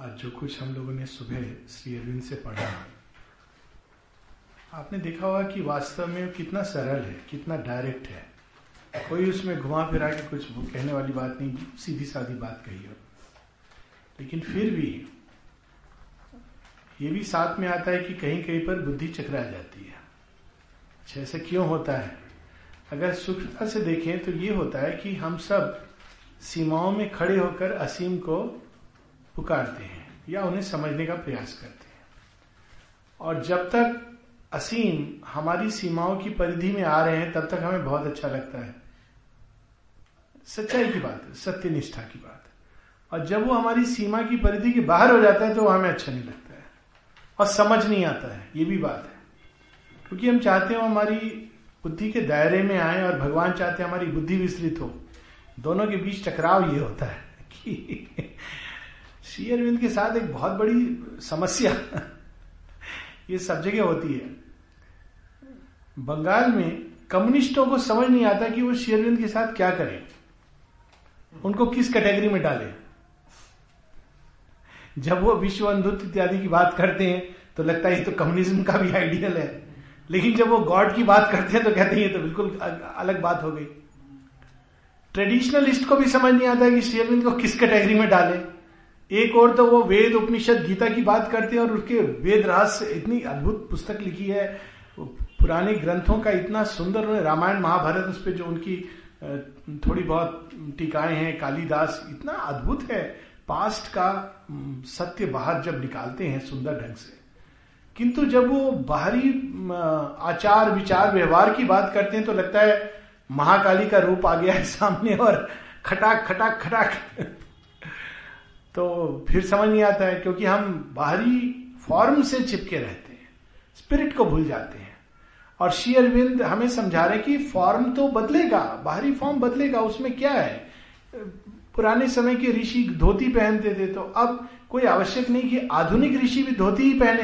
आज जो कुछ हम लोगों ने सुबह श्री अरविंद से पढ़ा, आपने देखा होगा कि वास्तव में कितना सरल है, कितना डायरेक्ट है। कोई उसमें घुमा फिरा के कुछ कहने वाली बात नहीं, सीधी सादी बात कही हो। लेकिन फिर भी ये भी साथ में आता है कि कहीं कहीं पर बुद्धि चकरा जाती है। अच्छा ऐसा क्यों होता है? अगर सूक्ष्मता से देखें तो ये होता है कि हम सब सीमाओं में खड़े होकर असीम को पुकारते हैं या उन्हें समझने का प्रयास करते हैं। और जब तक असीम हमारी सीमाओं की परिधि में आ रहे हैं, तब तक हमें बहुत अच्छा लगता है। सच्चाई की बात है सत्य निष्ठा की बात है। और जब वो हमारी सीमा की परिधि के बाहर हो जाता है तो हमें अच्छा नहीं लगता है। और समझ नहीं आता है, ये भी बात है। क्योंकि हम चाहते हो हमारी बुद्धि के दायरे में आए और भगवान चाहते हैं हमारी बुद्धि विस्तृत हो। दोनों के बीच टकराव ये होता है कि श्री अरविंद के साथ एक बहुत बड़ी समस्या ये सब जगह होती है। बंगाल में कम्युनिस्टों को समझ नहीं आता कि वो श्री अरविंद के साथ क्या करें। उनको किस कैटेगरी में डाले? जब वो विश्व अंधुत्व इत्यादि की बात करते हैं तो लगता है ये तो कम्युनिज्म का भी आइडियल है। लेकिन जब वो गॉड की बात करते हैं तो कहते हैं ये तो बिल्कुल अलग बात हो गई। ट्रेडिशनलिस्ट को भी समझ नहीं आता कि श्री अरविंद को किस कैटेगरी में डाले। एक और तो वो वेद उपनिषद गीता की बात करते हैं और उसके वेद रहस्य इतनी अद्भुत पुस्तक लिखी है। पुराने ग्रंथों का इतना सुंदर रामायण महाभारत उस पर जो उनकी थोड़ी बहुत टीकाएँ हैं, कालीदास, इतना अद्भुत है। पास्ट का सत्य बाहर जब निकालते हैं सुंदर ढंग से। किंतु जब वो बाहरी आचार, विचार, व्यवहार की बात करते हैं तो लगता है महाकाली का रूप आ गया है सामने और खटाक खटाक खटाक। तो फिर समझ नहीं आता है, क्योंकि हम बाहरी फॉर्म से चिपके रहते हैं स्पिरिट को भूल जाते हैं। और श्री अरविंद हमें समझा रहे कि फॉर्म तो बदलेगा, बाहरी फॉर्म बदलेगा, उसमें क्या है? पुराने समय के ऋषि धोती पहनते थे तो अब कोई आवश्यक नहीं कि आधुनिक ऋषि भी धोती ही पहने।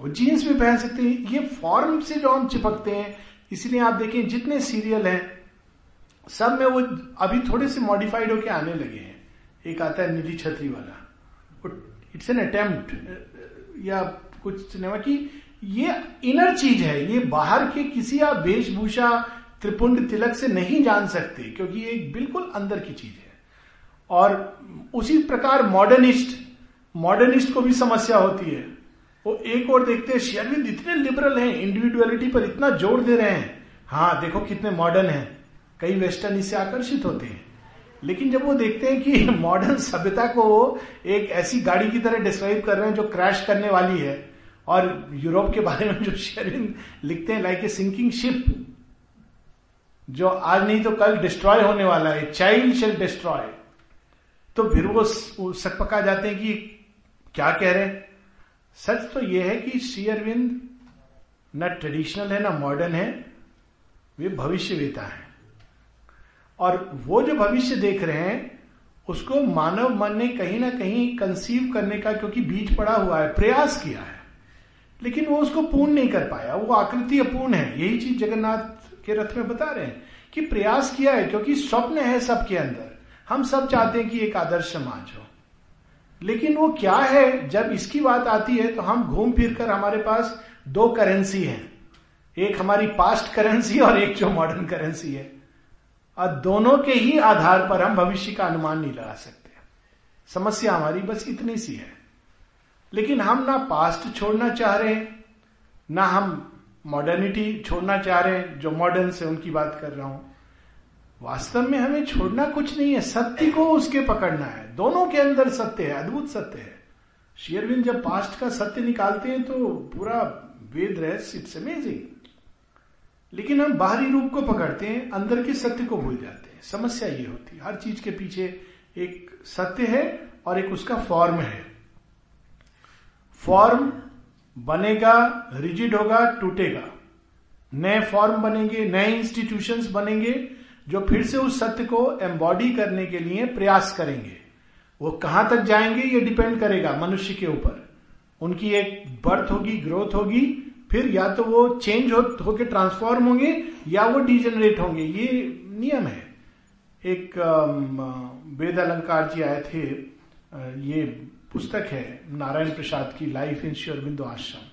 वो जीन्स भी पहन सकते हैं। ये फॉर्म से जो हम चिपकते हैं, इसलिए आप देखें जितने सीरियल हैं, सब में वो अभी थोड़े से मॉडिफाइड होके आने लगे हैं। एक आता है निधि छतरी वाला। इट्स एन अटेम्प्ट या कुछ सिनेमा की, ये इनर चीज़ है, ये बाहर के किसी आप वेशभूषा त्रिपुंड तिलक से नहीं जान सकते, क्योंकि ये बिल्कुल अंदर की चीज़ है। और उसी प्रकार मॉडर्निस्ट मॉडर्निस्ट को भी समस्या होती है। वो एक और देखते हैं शेरविंद इतने लिबरल हैं इंडिविजुअलिटी पर इतना ज़ोर दे रहे हैं। हाँ देखो कितने मॉडर्न हैं। कई वेस्टर्न इससे आकर्षित होते हैं। लेकिन जब वो देखते हैं कि मॉडर्न सभ्यता को एक ऐसी गाड़ी की तरह डिस्क्राइब कर रहे हैं जो क्रैश करने वाली है, और यूरोप के बारे में जो शेरिन लिखते हैं लाइक ए सिंकिंग शिप जो आज नहीं तो कल डिस्ट्रॉय होने वाला है चाइल्ड शेल डिस्ट्रॉय तो फिर वो सक पका जाते हैं कि क्या कह रहे हैं? सच तो यह है कि श्री अरविंद न ट्रेडिशनल है, ना मॉडर्न है, वे भविष्यवेता है। और वो जो भविष्य देख रहे हैं, उसको मानव मन ने कहीं ना कहीं कंसीव करने का, क्योंकि बीज पड़ा हुआ है, प्रयास किया है। लेकिन वो उसको पूर्ण नहीं कर पाया। वो आकृति अपूर्ण है। यही चीज़ जगन्नाथ के रथ में बता रहे हैं कि प्रयास किया है, क्योंकि स्वप्न है सबके अंदर। हम सब चाहते हैं कि एक आदर्श समाज हो। लेकिन वो क्या है? जब इसकी बात आती है तो हम घूम फिर कर हमारे पास दो करेंसी है। एक हमारी पास्ट करेंसी और एक जो मॉडर्न करेंसी है। और दोनों के ही आधार पर हम भविष्य का अनुमान नहीं लगा सकते। समस्या हमारी बस इतनी सी है। लेकिन हम ना पास्ट छोड़ना चाह रहे हैं, ना हम मॉडर्निटी छोड़ना चाह रहे हैं, जो मॉडर्न से उनकी बात कर रहा हूँ। वास्तव में हमें छोड़ना कुछ नहीं है, सत्य को उसके पकड़ना है। दोनों के अंदर सत्य है, अद्भुत सत्य है। शेयरविंद जब पास्ट का सत्य निकालते हैं तो पूरा वेद रहस्य इट्स अमेजिंग लेकिन हम बाहरी रूप को पकड़ते हैं, अंदर के सत्य को भूल जाते हैं। समस्या ये होती है। हर चीज़ के पीछे एक सत्य है और एक उसका फॉर्म है। फॉर्म बनेगा रिजिड होगा, टूटेगा। नए फॉर्म बनेंगे, नए इंस्टीट्यूशंस बनेंगे, जो फिर से उस सत्य को एम्बॉडी करने के लिए प्रयास करेंगे। वो कहाँ तक जाएँगे, ये डिपेंड करेगा मनुष्य के ऊपर। उनकी एक बर्थ होगी ग्रोथ होगी फिर या तो वो चेंज हो, होके ट्रांसफॉर्म होंगे, या वो डिजेनरेट होंगे, ये नियम है। एक वेद अलंकार जी आए थे ये पुस्तक है, नारायण प्रसाद की लाइफ इन श्योरबिंदु आश्रम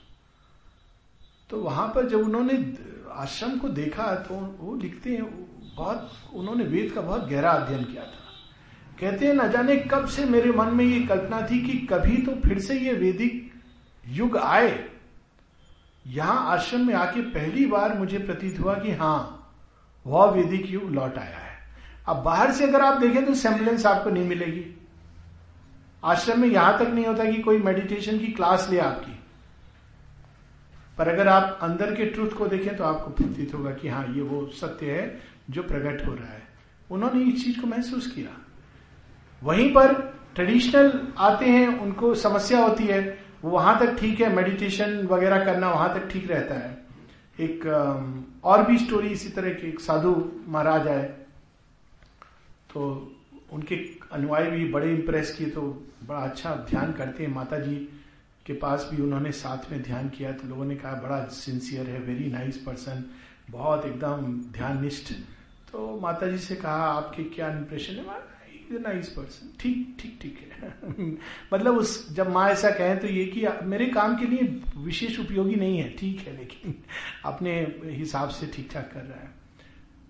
तो वहाँ पर जब उन्होंने आश्रम को देखा तो वो लिखते हैं, बहुत, उन्होंने वेद का बहुत गहरा अध्ययन किया था। कहते हैं, न जाने कब से मेरे मन में ये कल्पना थी कि कभी तो फिर से ये वैदिक युग आए यहाँ आश्रम में आके पहली बार मुझे प्रतीत हुआ कि हाँ वह वैदिक युग लौट आया है। अब बाहर से अगर आप देखें तो सेम्बलेंस आपको नहीं मिलेगी। आश्रम में यहाँ तक नहीं होता कि कोई मेडिटेशन की क्लास ले आपकी। पर अगर आप अंदर के ट्रूथ को देखें तो आपको प्रतीत होगा कि हाँ ये वो सत्य है जो प्रकट हो रहा है। उन्होंने इस चीज़ को महसूस किया। वहीं पर ट्रेडिशनल आते हैं, उनको समस्या होती है वो वहाँ तक ठीक है मेडिटेशन वगैरह करना वहाँ तक ठीक रहता है। एक और भी स्टोरी इसी तरह की, एक साधु महाराज आए तो उनके अनुयायी भी बड़े इंप्रेस किए तो बड़ा अच्छा ध्यान करते हैं। माता जी के पास भी उन्होंने साथ में ध्यान किया तो लोगों ने कहा, बड़ा सिंसियर है वेरी नाइस पर्सन बहुत एकदम ध्यान निष्ठ तो माता जी से कहा, आपके क्या इंप्रेशन है? नाइस पर्सन ठीक ठीक ठीक है। मतलब उस, जब माँ ऐसा कहें तो ये कि मेरे काम के लिए विशेष उपयोगी नहीं है। ठीक है, लेकिन अपने हिसाब से ठीक ठाक कर रहा है।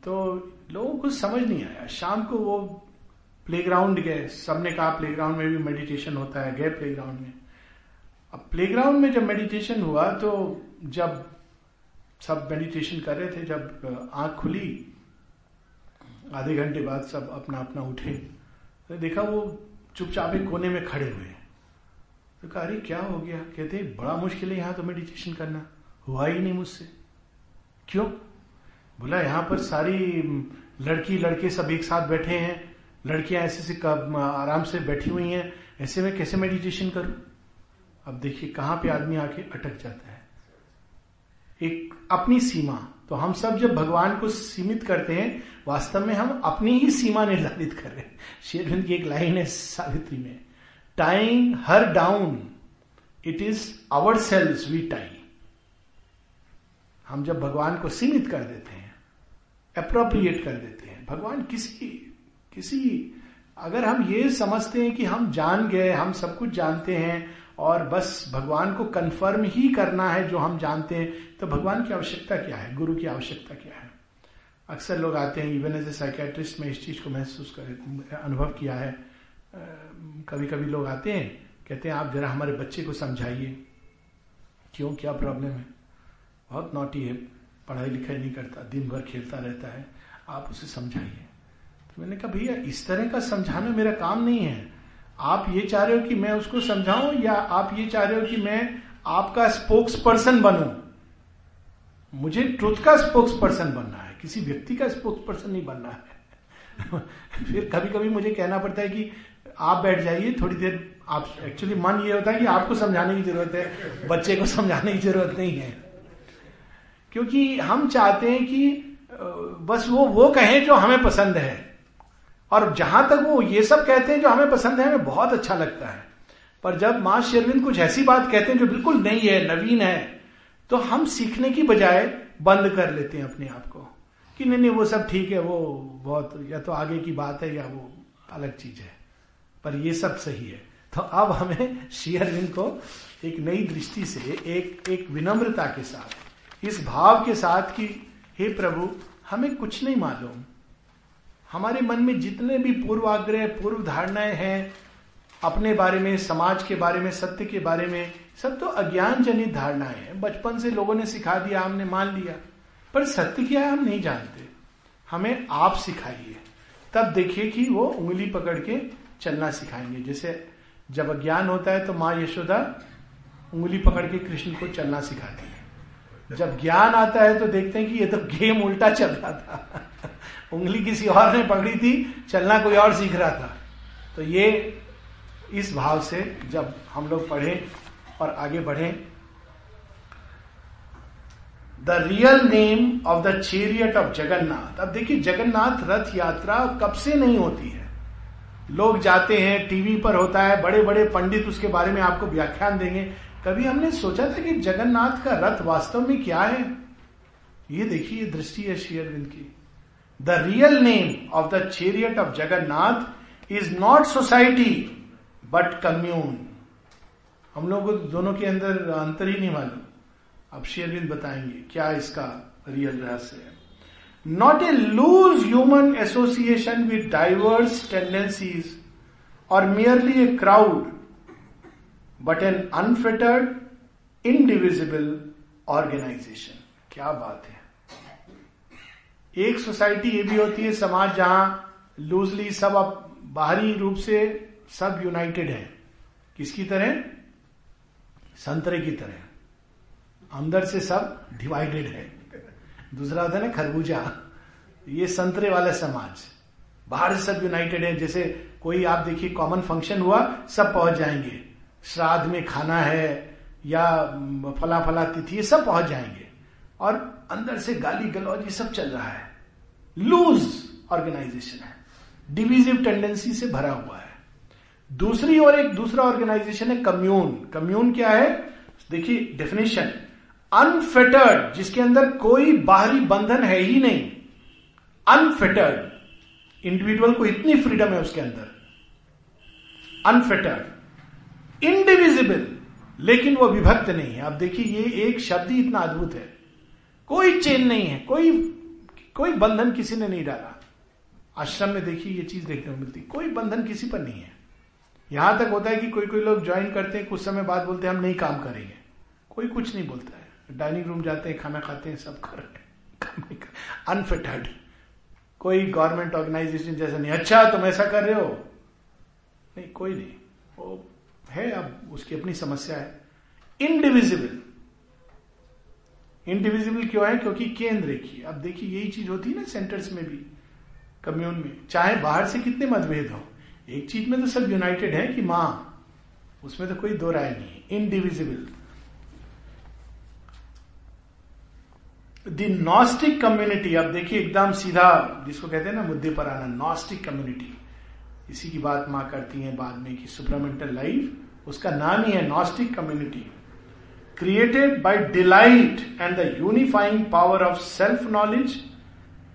तो लोगों को समझ नहीं आया। शाम को वो प्लेग्राउंड गए। सबने कहा प्लेग्राउंड में भी मेडिटेशन होता है, गए प्लेग्राउंड में। अब प्लेग्राउंड में जब मेडिटेशन हुआ तो जब सब मेडिटेशन कर रहे थे, जब आँख खुली, आधे घंटे बाद सब अपना अपना उठे। तो देखा वो चुपचाप एक कोने में खड़े हुए तो कहा, अरे, क्या हो गया? कहते बड़ा मुश्किल है यहाँ तो मेडिटेशन करना। हुआ ही नहीं मुझसे। क्यों? बोला, यहाँ पर सारी लड़की, लड़के सब एक साथ बैठे हैं। लड़कियाँ ऐसे से आराम से बैठी हुई हैं। ऐसे में कैसे मेडिटेशन करूँ? अब देखिए, कहाँ पे आदमी आके अटक जाता है। एक अपनी सीमा। तो हम सब जब भगवान को सीमित करते हैं वास्तव में हम अपनी ही सीमा निर्धारित कर रहे हैं। शेरविंद की एक लाइन है सावित्री में tying her down it is our cells we tie हम जब भगवान को सीमित कर देते हैं अप्रोप्रिएट कर देते हैं, भगवान किसी किसी, अगर हम ये समझते हैं कि हम जान गए, हम सब कुछ जानते हैं, और बस भगवान को कंफर्म ही करना है जो हम जानते हैं तो भगवान की आवश्यकता क्या है? गुरु की आवश्यकता क्या है? अक्सर लोग आते हैं इवन एज ए साइकेट्रिस्ट में इस चीज़ को महसूस कर, अनुभव किया है। कभी कभी लोग आते हैं, कहते हैं, आप जरा हमारे बच्चे को समझाइए, क्यों, क्या प्रॉब्लम है? बहुत नोटी है, पढ़ाई लिखाई नहीं करता, दिन भर खेलता रहता है, आप उसे समझाइए। तो मैंने कहा, भैया, इस तरह का समझाना मेरा काम नहीं है। आप ये चाह रहे हो कि मैं उसको समझाऊं, या आप ये चाह रहे हो कि मैं आपका स्पोक्स पर्सन बनू? मुझे ट्रुथ का स्पोक्स पर्सन बनना है। किसी व्यक्ति का स्पोक्स पर्सन नहीं बनना है। फिर कभी कभी मुझे कहना पड़ता है कि आप बैठ जाइए, थोड़ी देर आप एक्चुअली मन ये होता है कि आपको समझाने की ज़रूरत है, बच्चे को समझाने की ज़रूरत नहीं है। क्योंकि हम चाहते हैं कि बस वो वो कहें जो हमें पसंद है। और जहाँ तक वो ये सब कहते हैं जो हमें पसंद है, हमें बहुत अच्छा लगता है। पर जब माँ शेरविंद कुछ ऐसी बात कहते हैं जो बिल्कुल नई है, नवीन है तो हम सीखने की बजाय बंद कर लेते हैं अपने आप को। कि नहीं नहीं, वो सब ठीक है, वो बहुत, या तो आगे की बात है या वो अलग चीज़ है। पर ये सब सही है। तो अब हमें शेयरविंद को एक नई दृष्टि से, एक एक विनम्रता के साथ, इस भाव के साथ कि, हे प्रभु, हमें कुछ नहीं मालूम। हमारे मन में जितने भी पूर्वाग्रह, पूर्व धारणाएँ हैं, अपने बारे में, समाज के बारे में, सत्य के बारे में, सब तो अज्ञान जनित धारणाएँ हैं। बचपन से लोगों ने सिखा दिया, हमने मान लिया। पर सत्य क्या है हम नहीं जानते। हमें आप सिखाइए। तब देखिए कि वो उंगली पकड़ के चलना सिखाएँगे। जैसे जब अज्ञान होता है तो माँ यशोदा उंगली पकड़ के कृष्ण को चलना सिखाती है। जब ज्ञान आता है तो देखते हैं कि ये तो गेम उल्टा चल रहा था। उंगली किसी और ने पकड़ी थी, चलना कोई और सीख रहा था। तो ये इस भाव से जब हम लोग पढ़े और आगे बढ़े the real name of the chariot of Jagannath अब देखिए, जगन्नाथ रथ यात्रा कब से नहीं होती है? लोग जाते हैं, टीवी पर होता है बड़े बड़े पंडित उसके बारे में आपको व्याख्यान देंगे। कभी हमने सोचा था कि जगन्नाथ का रथ वास्तव में क्या है? ये देखिए दृष्टि है शेयरविंद की। The real name of the chariot of Jagannath is not society but commune हम लोग को दोनों के अंदर अंतर ही नहीं मालूम। अब शेयरविंद बताएँगे क्या इसका रियल रहस्य है। Not a loose human association with diverse tendencies और merely a crowd but an unfettered indivisible organisation क्या बात है। एक सोसाइटी ये भी होती है, समाज जहाँ लूजली सब अब बाहरी रूप से सब यूनाइटेड है। किसकी तरह? संतरे की तरह। अंदर से सब डिवाइडेड है। दूसरा होता है ना खरबूजा। ये संतरे वाला समाज। बाहर से सब यूनाइटेड है। जैसे कोई आप देखिए कॉमन फ़ंक्शन हुआ, सब पहुँच जाएँगे। श्राद्ध में खाना है या फला फला तिथि सब पहुँच जाएँगे। और अंदर से गाली गलौज ये सब चल रहा है। लूज ऑर्गेनाइजेशन है। डिविजिव टेंडेंसी से भरा हुआ है। दूसरी और एक, दूसरा ऑर्गेनाइजेशन है कम्यून कम्यून क्या है? देखिए डेफिनेशन अनफिटर्ड जिसके अंदर कोई बाहरी बंधन है ही नहीं. अनफिटर्ड इंडिविजुअल को इतनी फ्रीडम है उसके अंदर. अनफिटर्ड इंडिविजिबल लेकिन वो विभक्त नहीं है. अब देखिए, ये एक शब्द ही इतना अद्भुत है. कोई चेन नहीं है. कोई कोई बंधन किसी ने नहीं डाला. आश्रम में देखिए, ये चीज़ देखने को मिलती. कोई बंधन किसी पर नहीं है. यहाँ तक होता है कि कोई कोई लोग ज्वाइन करते हैं, कुछ समय बाद बोलते हैं, हम नहीं काम करेंगे. कोई कुछ नहीं बोलता डाइनिंग रूम जाते हैं, खाना खाते हैं, सब कर अनफिटेड कोई गवर्नमेंट ऑर्गेनाइजेशन जैसा नहीं अच्छा तुम ऐसा कर रहे हो? नहीं, कोई नहीं। वो है, अब उसकी अपनी समस्या है। इनडिविजिबल इनडिविजिबल क्यों है? क्योंकि केंद्र की। अब देखिए, यही चीज़ होती है ना सेंटर्स में भी कम्यून में। चाहे बाहर से कितने मतभेद हो, एक चीज़ में तो सब यूनाइटेड है कि माँ, उसमें तो कोई दो राय नहीं इनडिविजिबल द नॉस्टिक कम्युनिटी अब देखिए एकदम सीधा जिसको कहते हैं ना मुद्दे पर आना नॉस्टिक कम्युनिटी इसी की बात माँ करती हैं बाद में कि सुपरामेंटल लाइफ उसका नाम ही है gnostic community created by delight and the unifying power of self knowledge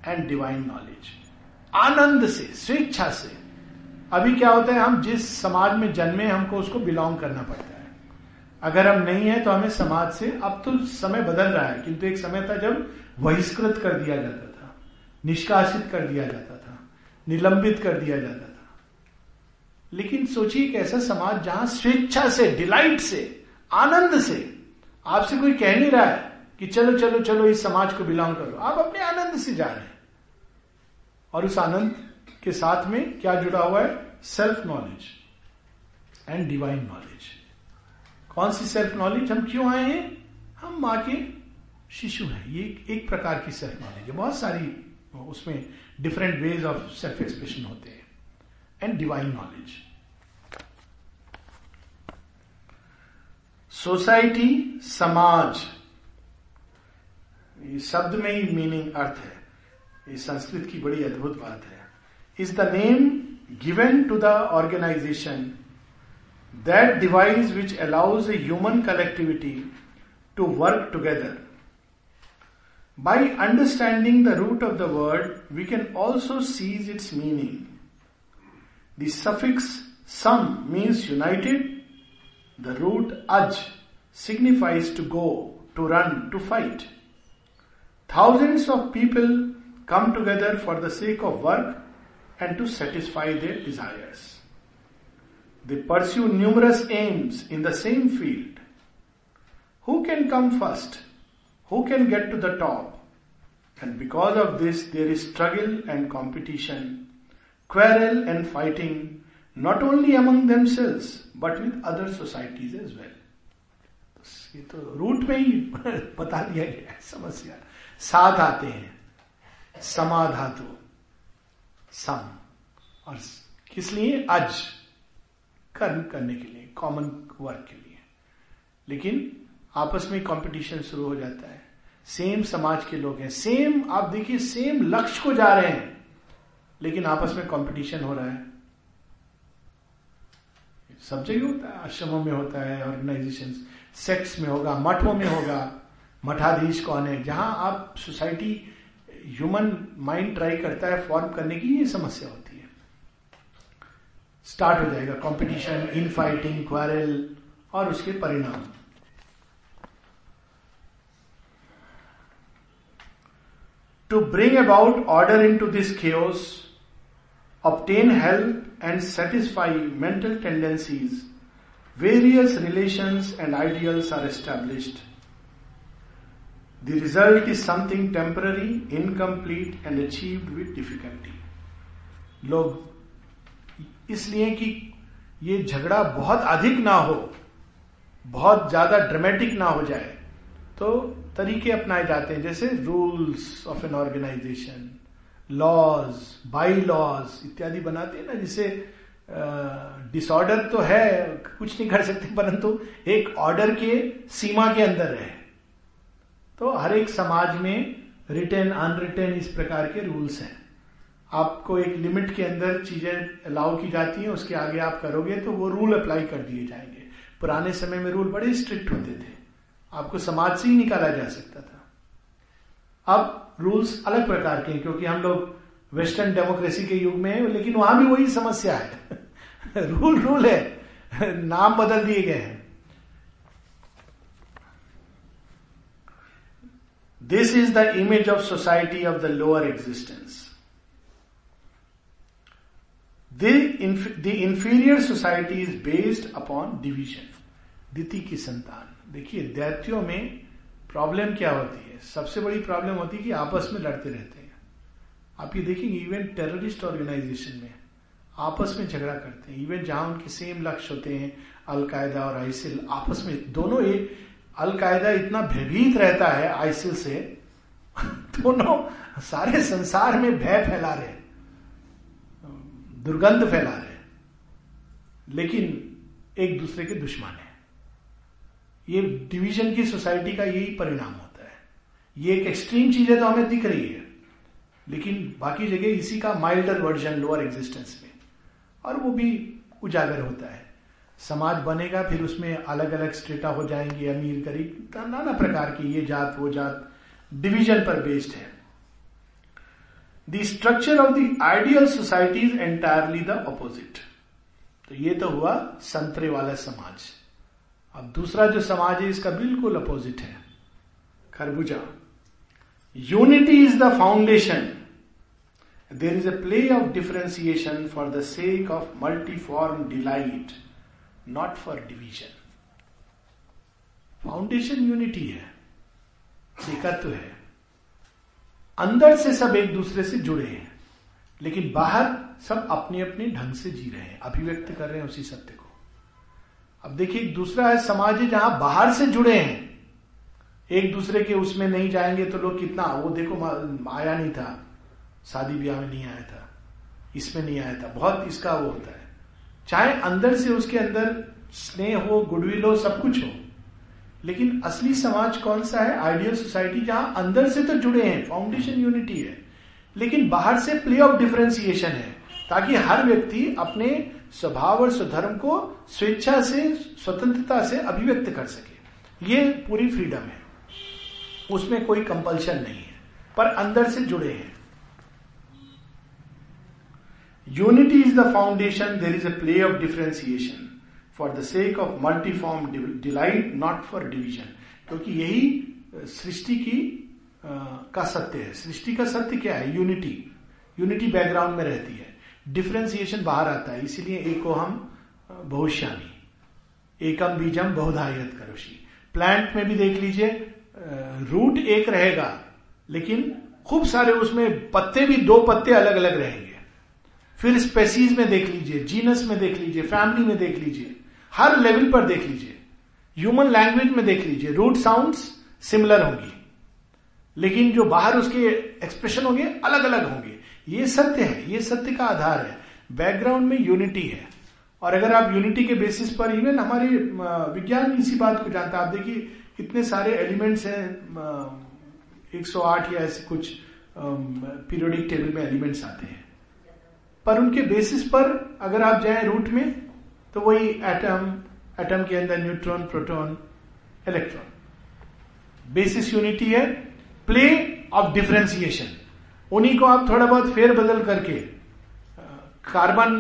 and divine knowledge आनंद से, स्वेच्छा से। अभी क्या होता है, हम जिस समाज में जन्मे हमको उसको बिलोंग करना पड़ता है। अगर हम नहीं है तो हमें समाज से, अब तो समय बदल रहा है, किंतु एक समय था जब बहिष्कृत कर दिया जाता था, निष्कासित कर दिया जाता था, निलंबित कर दिया जाता था। लेकिन सोचिए एक ऐसा समाज जहाँ स्वेच्छा से, डिलाइट से, आनंद से, आपसे कोई कह नहीं रहा है कि चलो चलो चलो, इस समाज को बिलोंग करो। आप अपने आनंद से जा रहे हैं। और उस आनंद के साथ में क्या जुड़ा हुआ है? Self knowledge and divine knowledge कौन सी सेल्फ नॉलेज हम क्यों आए हैं? हम माँ के शिशु हैं। ये एक प्रकार की सेल्फ नॉलेज है। बहुत सारी, उसमें different ways of self expression होते हैं। एंड डिवाइन नॉलेज सोसाइटी समाज शब्द में ही मीनिंग अर्थ है। ये संस्कृत की बड़ी अद्भुत बात है। Is the name given to the organisation that device which allows a human collectivity to work together. By understanding the root of the word, we can also seize its meaning. The suffix sum means united, the root aj signifies to go, to run, to fight. Thousands of people come together for the sake of work and to satisfy their desires. They pursue numerous aims in the same field. Who can come first? Who can get to the top? And because of this, there is struggle and competition, quarrel and fighting, not only among themselves, but with other societies as well ये तो root में ही बता दिया गया है समस्या साथ आते हैं समाधातु सम और किस लिए अज कर्म करने के लिए कॉमन वर्क के लिए। लेकिन आपस में कंपटीशन शुरू हो जाता है। सेम समाज के लोग हैं। सेम आप देखिए सेम लक्ष्य को जा रहे हैं। लेकिन आपस में कंपटीशन हो रहा है। सब जगह होता है। आश्रमों में होता है ऑर्गेनाइजेशन सेक्स में होगा, मठों में होगा। मठाधीश कौन है? जहाँ आप सोसाइटी ह्यूमन माइंड ट्राई करता है फॉर्म करने की ये समस्या होती है। स्टार्ट हो जाएगा कंपटीशन इन फाइटिंग क्वारल और उसके परिणाम। To bring about order in to this chaos obtain help and satisfy mental tendencies various relations and ideals are established the result is something temporary incomplete and achieved with difficulty लोग इसलिए कि ये झगड़ा बहुत अधिक ना हो, बहुत ज़्यादा ड्रामेटिक ना हो जाए तो तरीके अपनाए जाते हैं, जैसे rules of an organisation laws bylaws इत्यादि बनाते हैं ना, जिसे डिसऑर्डर तो है, कुछ नहीं कर सकते, परंतु एक ऑर्डर के सीमा के अंदर है। तो हर एक समाज में रिटेन अनरिटेन इस प्रकार के रूल्स हैं। आपको एक लिमिट के अंदर चीज़ें अलाउ की जाती हैं, उसके आगे आप करोगे तो वो रूल अप्लाई कर दिए जाएँगे। पुराने समय में रूल बड़े स्ट्रिक्ट होते थे। आपको समाज से ही निकाला जा सकता था। अब रूल्स अलग प्रकार के हैं, क्योंकि हम लोग वेस्टर्न डेमोक्रेसी के युग में हैं, लेकिन वहाँ भी वही समस्या है। रूल रूल है। नाम बदल दिए गए हैं। This is the image of society of the lower existence the inferior society is based upon division Diti की संतान देखिए दैत्यों में प्रॉब्लम क्या होती है सबसे बड़ी प्रॉब्लम होती है कि आपस में लड़ते रहते हैं आप ये देखेंगे इवन टेररिस्ट ऑर्गेनाइजेशन में आपस में झगड़ा करते हैं इवन जहाँ उनके सेम लक्ष्य होते हैं अलकायदा और आईसिल आपस में दोनों एक अलकायदा इतना भयभीत रहता है आईसिल से दोनों सारे संसार में भय फैला रहे दुर्गंध फैला रहे लेकिन एक दूसरे के दुश्मन है। ये डिवीज़न की सोसाइटी का यही परिणाम होता है। ये एक एक्सट्रीम चीज़ें तो हमें दिख रही है, लेकिन बाकी जगह इसी का माइल्डर वर्जन लोअर एग्जिस्टेंस में। और वो भी उजागर होता है। समाज बनेगा, फिर उसमें अलग अलग स्टेटा हो जाएँगे अमीर गरीब नाना प्रकार की ये जात, वो जात डिवीज़न पर बेस्ड है। The structure of the ideal society is entirely the opposite तो ये तो हुआ संतरे वाला समाज। अब दूसरा जो समाज है, इसका बिल्कुल अपोजिट है। खरबूजा। Unity is the foundation there is a play of differentiation for the sake of multiform delight not for division foundation unity है। एकत्व है। अंदर से सब एक दूसरे से जुड़े हैं, लेकिन बाहर सब अपने अपने ढंग से जी रहे हैं, अभिव्यक्त कर रहे हैं उसी सत्य को। अब देखिए दूसरा है समाज जहाँ बाहर से जुड़े हैं। एक दूसरे के उसमें नहीं जाएँगे तो लोग कितना, वो देखो आया नहीं था। शादी ब्याह में नहीं आया था। इसमें नहीं आया था। बहुत इसका वो होता है। चाहे अंदर से उसके अंदर स्नेह हो, गुडविल हो, सब कुछ हो लेकिन असली समाज कौन सा है? आइडियल सोसाइटी जहाँ अंदर से तो जुड़े हैं फाउंडेशन यूनिटी है। लेकिन बाहर से प्ले ऑफ़ डिफरेंसिएशन है, ताकि हर व्यक्ति अपने स्वभाव और स्वधर्म को स्वेच्छा से, स्वतंत्रता से अभिव्यक्त कर सके। ये पूरी फ्रीडम है। उसमें कोई कंपल्शन नहीं है, पर अंदर से जुड़े हैं। Unity is the foundation there is a play of differentiation for the sake of multiform delight not for division क्योंकि यही सृष्टि की आ, का सत्य है। सृष्टि का सत्य क्या है? यूनिटी यूनिटी बैकग्राउंड में रहती है। डिफ्रेंसिएशन बाहर आता है। इसीलिए एको हम बहुश्यामी एकम बीजम बहुधायत करोशी प्लांट में भी देख लीजिए रूट एक रहेगा लेकिन खूब सारे उसमें पत्ते भी दो पत्ते अलग अलग रहेंगे। फिर स्पेसीज में देख लीजिए जीनस में देख लीजिए फैमिली में देख लीजिए। हर लेवल पर देख लीजिए। ह्यूमन लैंग्वेज में देख लीजिए। रूट साउंड्स सिमिलर होंगी। लेकिन जो बाहर उसके एक्सप्रेशन होंगे अलग अलग होंगे। ये सत्य है। ये सत्य का आधार है। बैकग्राउंड में यूनिटी है। और अगर आप यूनिटी के बेसिस पर इवन हमारे विज्ञान इसी बात को जानता है। आप देखिए कितने सारे एलिमेंट्स हैं 108 या ऐसे कुछ पीरियोडिक टेबल में एलिमेंट्स आते हैं। पर उनके बेसिस पर अगर आप जाए रूट में तो वही एटम एटम के अंदर neutron proton electron basis unity है प्ले ऑफ़ डिफ्रेंसिएशन उन्हीं को आप थोड़ा बहुत फेर बदल करके कार्बन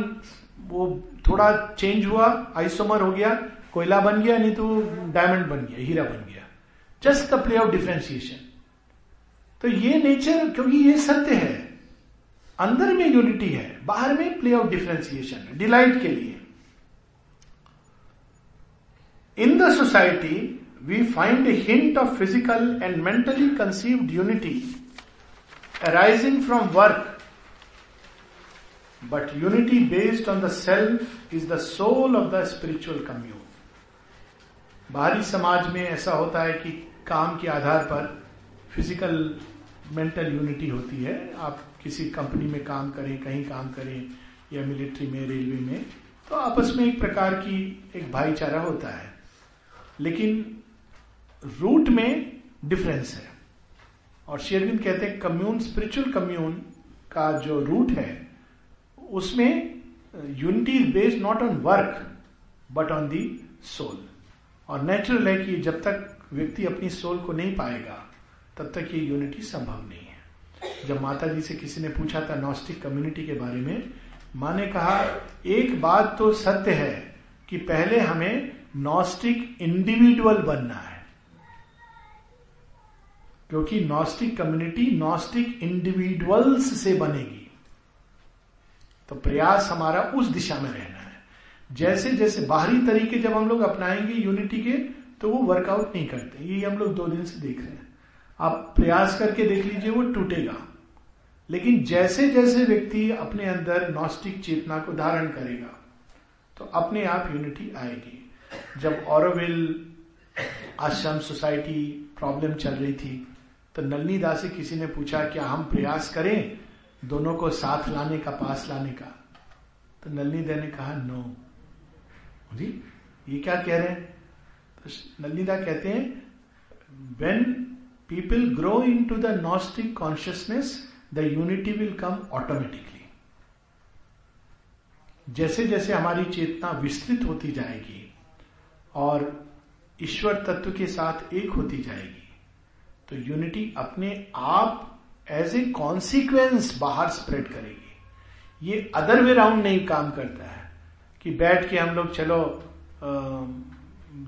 वो थोड़ा चेंज हुआ आइसोमर हो गया, कोयला बन गया, नहीं तो डायमंड बन गया, हीरा बन गया. Just the play of differentiation तो ये नेचर क्योंकि ये सत्य है, अंदर में यूनिटी है, बाहर में प्ले ऑफ़ डिफ्रेंसिएशन डिलाइट के लिए. In the society we find a hint of physical and mentally conceived unity arising from work but unity based on the self is the soul of the spiritual commune बाहरी समाज में ऐसा होता है कि काम के आधार पर फ़िज़िकल मेंटल यूनिटी होती है। आप किसी कंपनी में काम करें, कहीं काम करें, या मिलिट्री में रेलवे में तो आपस में एक प्रकार की एक भाईचारा होता है। लेकिन रूट में डिफरेंस है। और शेरविंद कहते हैं, कम्यून स्पिरिचुअल कम्यून का जो रूट है, उसमें unity is based not on work but on the soul और नेचुरल है कि जब तक व्यक्ति अपनी सोल को नहीं पाएगा, तब तक ये यूनिटी संभव नहीं है। जब माता जी से किसी ने पूछा था नॉस्टिक कम्युनिटी के बारे में, माँ ने कहा, एक बात तो सत्य है कि पहले हमें नॉस्टिक इंडिविजुअल बनना है। क्योंकि नॉस्टिक कम्युनिटी नॉस्टिक इंडिविजुअल्स से बनेगी। तो प्रयास हमारा उस दिशा में रहना है। जैसे जैसे बाहरी तरीके जब हम लोग अपनाएँगे यूनिटी के तो वो वर्कआउट नहीं करते। यही हम लोग दो दिन से देख रहे हैं। आप प्रयास करके देख लीजिए, वो टूटेगा। लेकिन जैसे जैसे व्यक्ति अपने अंदर नॉस्टिक चेतना को धारण करेगा तो अपने आप यूनिटी आएगी। जब औरविल आश्रम सोसाइटी प्रॉब्लम चल रही थी तो नलनी दास से किसी ने पूछा, क्या हम प्रयास करें दोनों को साथ लाने का, पास लाने का? तो नलनी दे ने कहा, नो। जी ये क्या कह रहे हैं? तो नलनीदा कहते हैं when people grow into the gnostic consciousness the unity will come automatically जैसे जैसे हमारी चेतना विस्तृत होती जाएगी और ईश्वर तत्व के साथ एक होती जाएगी। तो यूनिटी अपने आप एज ए कॉन्सिक्वेंस बाहर स्प्रेड करेगी। ये अदर वे राउंड नहीं काम करता है कि बैठ के हम लोग, चलो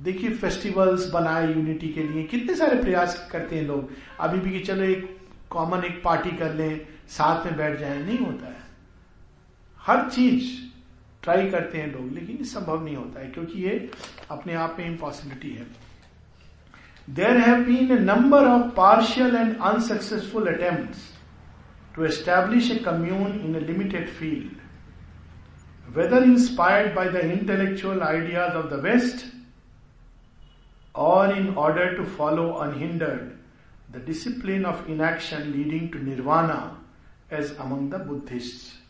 देखिए फेस्टिवल्स बनाए यूनिटी के लिए। कितने सारे प्रयास करते हैं लोग। अभी भी कि चलो एक कॉमन एक पार्टी कर लें, साथ में बैठ जाए। नहीं होता है। हर चीज़ ट्राई करते हैं लोग, लेकिन संभव नहीं होता है, क्योंकि ये अपने आप में इम्पॉसिबिलिटी है। There have been a number of partial and unsuccessful attempt to establish a commune in a limited field whether inspired by the intellectual ideas of the West or in order to follow unhindered the discipline of inaction leading to nirvana as among the Buddhist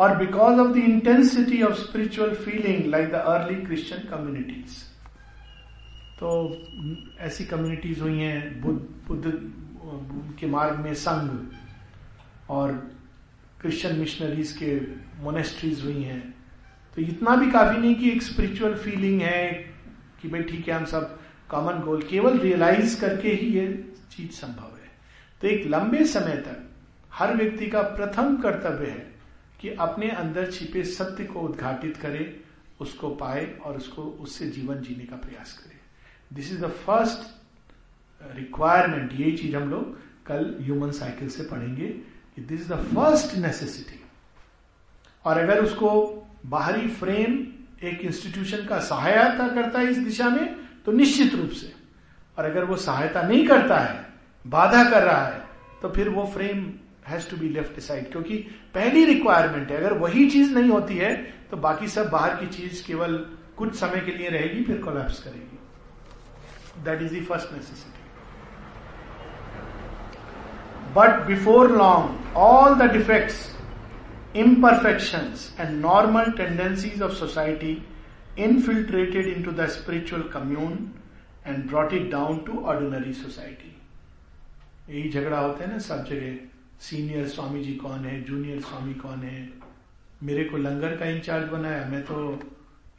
or because of the intensity of spiritual feeling like the early Christian communities. तो ऐसी communities हुई हैं, बुद्ध बुद्ध के मार्ग में संघ और Christian missionaries के मोनेस्ट्रीज हुई हैं तो इतना भी काफ़ी नहीं कि एक स्पिरिचुअल फीलिंग है कि भाई ठीक है, हम सब कॉमन गोल केवल रियलाइज़ करके ही ये चीज़ संभव है तो एक लंबे समय तक हर व्यक्ति का प्रथम कर्तव्य है कि अपने अंदर छिपे सत्य को उद्घाटित करे, उसको पाए और उसको, उससे जीवन जीने का प्रयास करे। This is the first requirement यही चीज़ हम लोग कल ह्यूमन साइकिल से पढ़ेंगे कि this is the first necessity और अगर उसको बाहरी फ्रेम एक इंस्टीट्यूशन का सहायता करता है इस दिशा में तो निश्चित रूप से। और अगर वो सहायता नहीं करता है, बाधा कर रहा है तो फिर वो frame has to be left decide क्योंकि पहली रिक्वायरमेंट है, अगर वही चीज़ नहीं होती है तो बाकी सब बाहर की चीज़ केवल कुछ समय के लिए रहेगी, फिर कोलैप्स करेगी। That is the first necessity but before long all the defects imperfection and normal tendencies of society infiltrated into the spiritual commune and brought it down to ordinary society यही झगड़ा होते हैं ना, सब जगह। सीनियर स्वामी जी कौन है, जूनियर स्वामी कौन है? मेरे को लंगर का इंचार्ज बनाया। मैं तो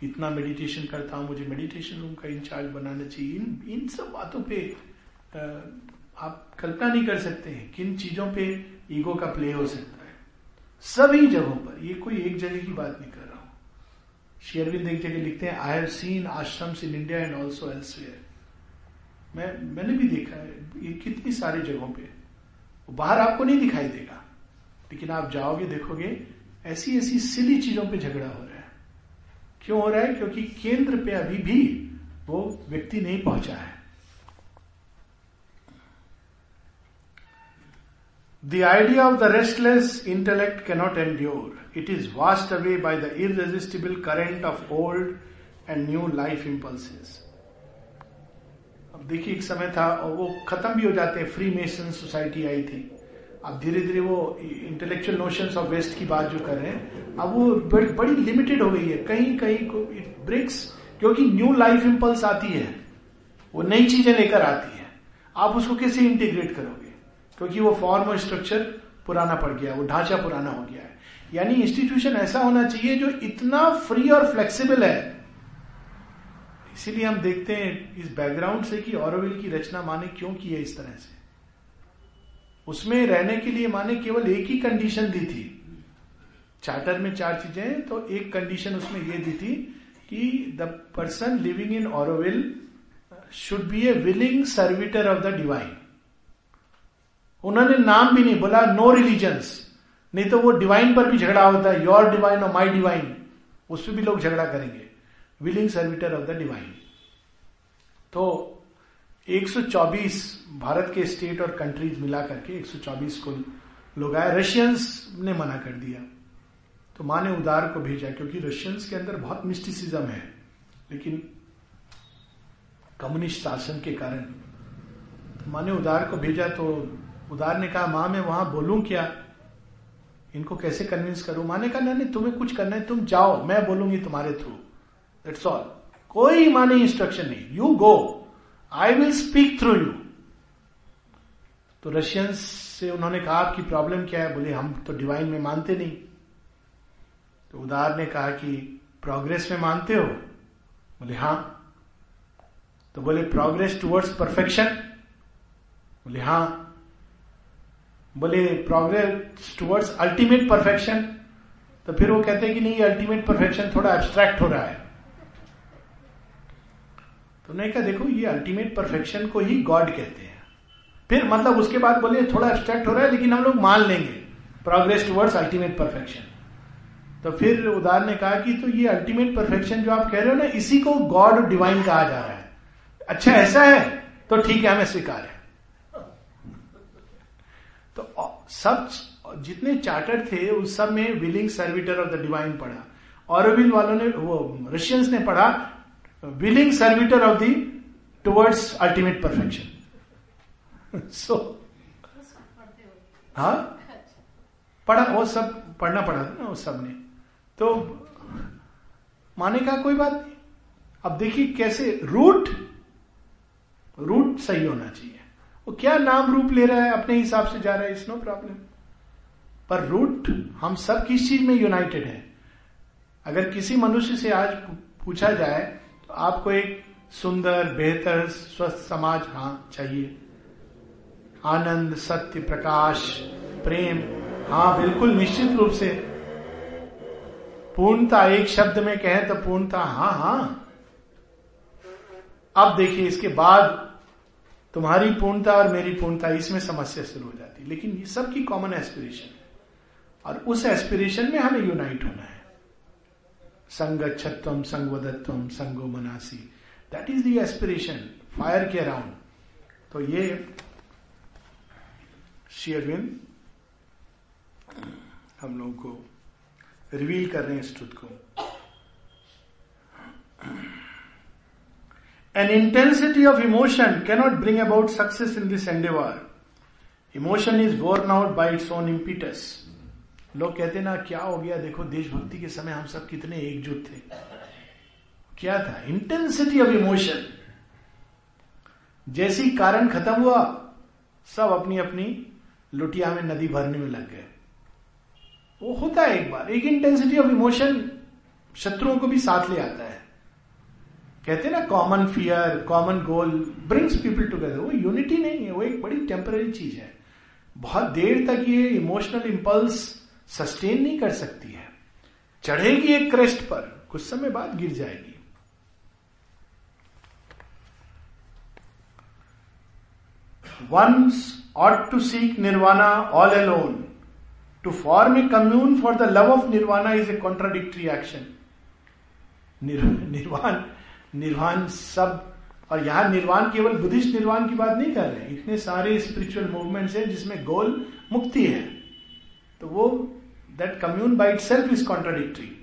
इतना मेडिटेशन करता हूँ, मुझे मेडिटेशन रूम का इंचार्ज बनाना चाहिए। इन इन सब बातों पे आप कल्पना नहीं कर सकते हैं किन चीज़ों पे ईगो का प्ले हो सकता है। सभी जगहों पर। ये कोई एक जगह की बात नहीं कर रहा हूँ। शेयरविंद एक जगह लिखते हैं I have seen ashrams in India and also elsewhere मैं, मैंने भी देखा है, ये कितनी सारी जगहों बाहर आपको नहीं दिखाई देगा। लेकिन आप जाओगे, देखोगे ऐसी ऐसी सीधी चीज़ों पे झगड़ा हो रहा है। क्यों हो रहा है? क्योंकि केंद्र पे अभी भी वो व्यक्ति नहीं पहुँचा है। The idea of the restless intellect cannot endure it is washed away by the irresistible current of old and new life impulses देखिए एक समय था और वो खत्म भी हो जाते हैं। फ्री मेसन सोसाइटी आई थी। अब धीरे धीरे वो इंटेलेक्चुअल नोशन ऑफ़ वेस्ट की बात जो कर रहे हैं अब वो बड़ी, बड़ी लिमिटेड हो गई है। कहीं कहीं को इट ब्रेक्स क्योंकि न्यू लाइफ इम्पल्स आती है। वो नई चीज़ें लेकर आती है। आप उसको कैसे इंटीग्रेट करोगे? क्योंकि वो फॉर्म और स्ट्रक्चर पुराना पड़ गया वो ढांचा पुराना हो गया है। यानी इंस्टीट्यूशन ऐसा होना चाहिए जो इतना फ्री और फ्लेक्सिबल है इसीलिए हम देखते हैं इस बैकग्राउंड से कि औरविल की रचना माने क्यों की है इस तरह से। उसमें रहने के लिए माने केवल एक ही कंडीशन दी थी। चार्टर में चार चीज़ें तो एक कंडीशन उसमें यह दी थी कि the person living in Auroville should be a willing servitor of the divine उन्होंने नाम भी नहीं बोला नो रिलीजन्स नहीं तो वो डिवाइन पर भी झगड़ा होता है योर डिवाइन और माई डिवाइन उस पर भी लोग झगड़ा करेंगे। Willing servitor of the divine तो 124 भारत के स्टेट और कंट्रीज़ मिला करके 124 को लोग आए। रशियंस ने मना कर दिया। तो माँ ने उदार को भेजा क्योंकि रशियंस के अंदर बहुत मिस्टिसिज्म है। लेकिन कम्युनिस्ट शासन के कारण तो माँ ने उदार को भेजा तो उदार ने कहा, माँ, मैं वहाँ बोलूँ क्या? इनको कैसे कन्विंस करूँ? माँ ने कहा, नहीं तुम्हें कुछ करना है, तुम जाओ, मैं बोलूँगी तुम्हारे थ्रू दैट्स ऑल कोई माने इंस्ट्रक्शन नहीं. You go I will speak through you तो रशियंस से उन्होंने कहा आपकी प्रॉब्लम क्या है? बोले, हम तो डिवाइन में मानते नहीं. तो उदार ने कहा कि प्रोग्रेस में मानते हो? बोले, हाँ. तो बोले प्रोग्रेस टुवर्ड्स परफेक्शन बोले, हाँ. बोले प्रोग्रेस टुवर्ड्स अल्टीमेट परफेक्शन तो फिर वो कहते हैं कि नहीं अल्टीमेट परफेक्शन थोड़ा एब्स्ट्रैक्ट हो रहा है. नहीं कहा, देखो, ये अल्टीमेट परफेक्शन को ही गॉड कहते हैं. फिर मतलब उसके बाद बोले, थोड़ा एब्स्ट्रैक्ट हो रहा है, लेकिन हम लोग मान लेंगे. प्रोग्रेस टुवर्ड्स अल्टीमेट परफेक्शन तो फिर उदार ने कहा कि तो ये अल्टीमेट परफेक्शन जो आप कह रहे हो ना, इसी को गॉड डिवाइन कहा जा रहा है. अच्छा ऐसा है? तो ठीक है, हमें स्वीकार है. तो सब जितने चार्टर थे, उस सब में willing servitor of the divine पढ़ा। और वालों ने, वो रशियंस ने पढ़ा willing servitor of the towards ultimate perfection so हाँ? पढ़ा, वो सब पढ़ना पड़ा था ना उस सबने। तो माने का कोई बात नहीं। अब देखिए कैसे रूट रूट सही होना चाहिए। वो क्या नाम रूप ले रहा है, अपने हिसाब से जा रहा है इस नो प्रॉब्लम पर रूट, हम सब किस चीज़ में यूनाइटेड है? अगर किसी मनुष्य से आज पूछा जाए आपको एक सुंदर, बेहतर, स्वस्थ समाज हाँ चाहिए। आनंद, सत्य, प्रकाश, प्रेम हाँ बिल्कुल निश्चित रूप से। पूर्णता, एक शब्द में कहें तो पूर्णता हाँ हाँ। अब देखिए, इसके बाद तुम्हारी पूर्णता और मेरी पूर्णता, इसमें समस्या शुरू हो जाती है। लेकिन ये सबकी कॉमन एस्पिरेशन है। और उस एस्पिरेशन में हमें यूनाइट होना है। संग छत्वम संगवदत्वम संगो मनासी दैट इज़ एस्पिरेशन फायर के अराउंड तो ये शेयरविन हम लोगों को रिवील कर रहे हैं स्ट्रुत को। An intensity of emotion cannot bring about success in this endeavour emotion is born out by its own impetus लोग कहते ना, क्या हो गया? देखो, देशभक्ति के समय हम सब कितने एकजुट थे। क्या था? इंटेंसिटी ऑफ़ इमोशन जैसी कारण खत्म हुआ, सब अपनी अपनी लुटिया में नदी भरने में लग गए। वो होता है एक बार। एक इंटेंसिटी ऑफ़ इमोशन शत्रुओं को भी साथ ले आता है। कहते ना common fear common goal brings people together वो यूनिटी नहीं है, वो एक बड़ी टेम्पररी चीज़ है। बहुत देर तक ये इमोशनल इंपल्स सस्टेन नहीं कर सकती है चढ़ेगी एक क्रेस्ट पर, कुछ समय बाद गिर जाएगी once ought to seek nirvana all alone. To form a commune for the love of nirvana is a contradictory action. निर्वाण निर्वाण सब और यहाँ निर्वाण केवल बुद्धिस्ट निर्वाण की बात नहीं कर रहे इतने सारे स्पिरिचुअल मूवमेंट्स हैं जिसमें गोल मुक्ति है तो वो commune by itself is contradictory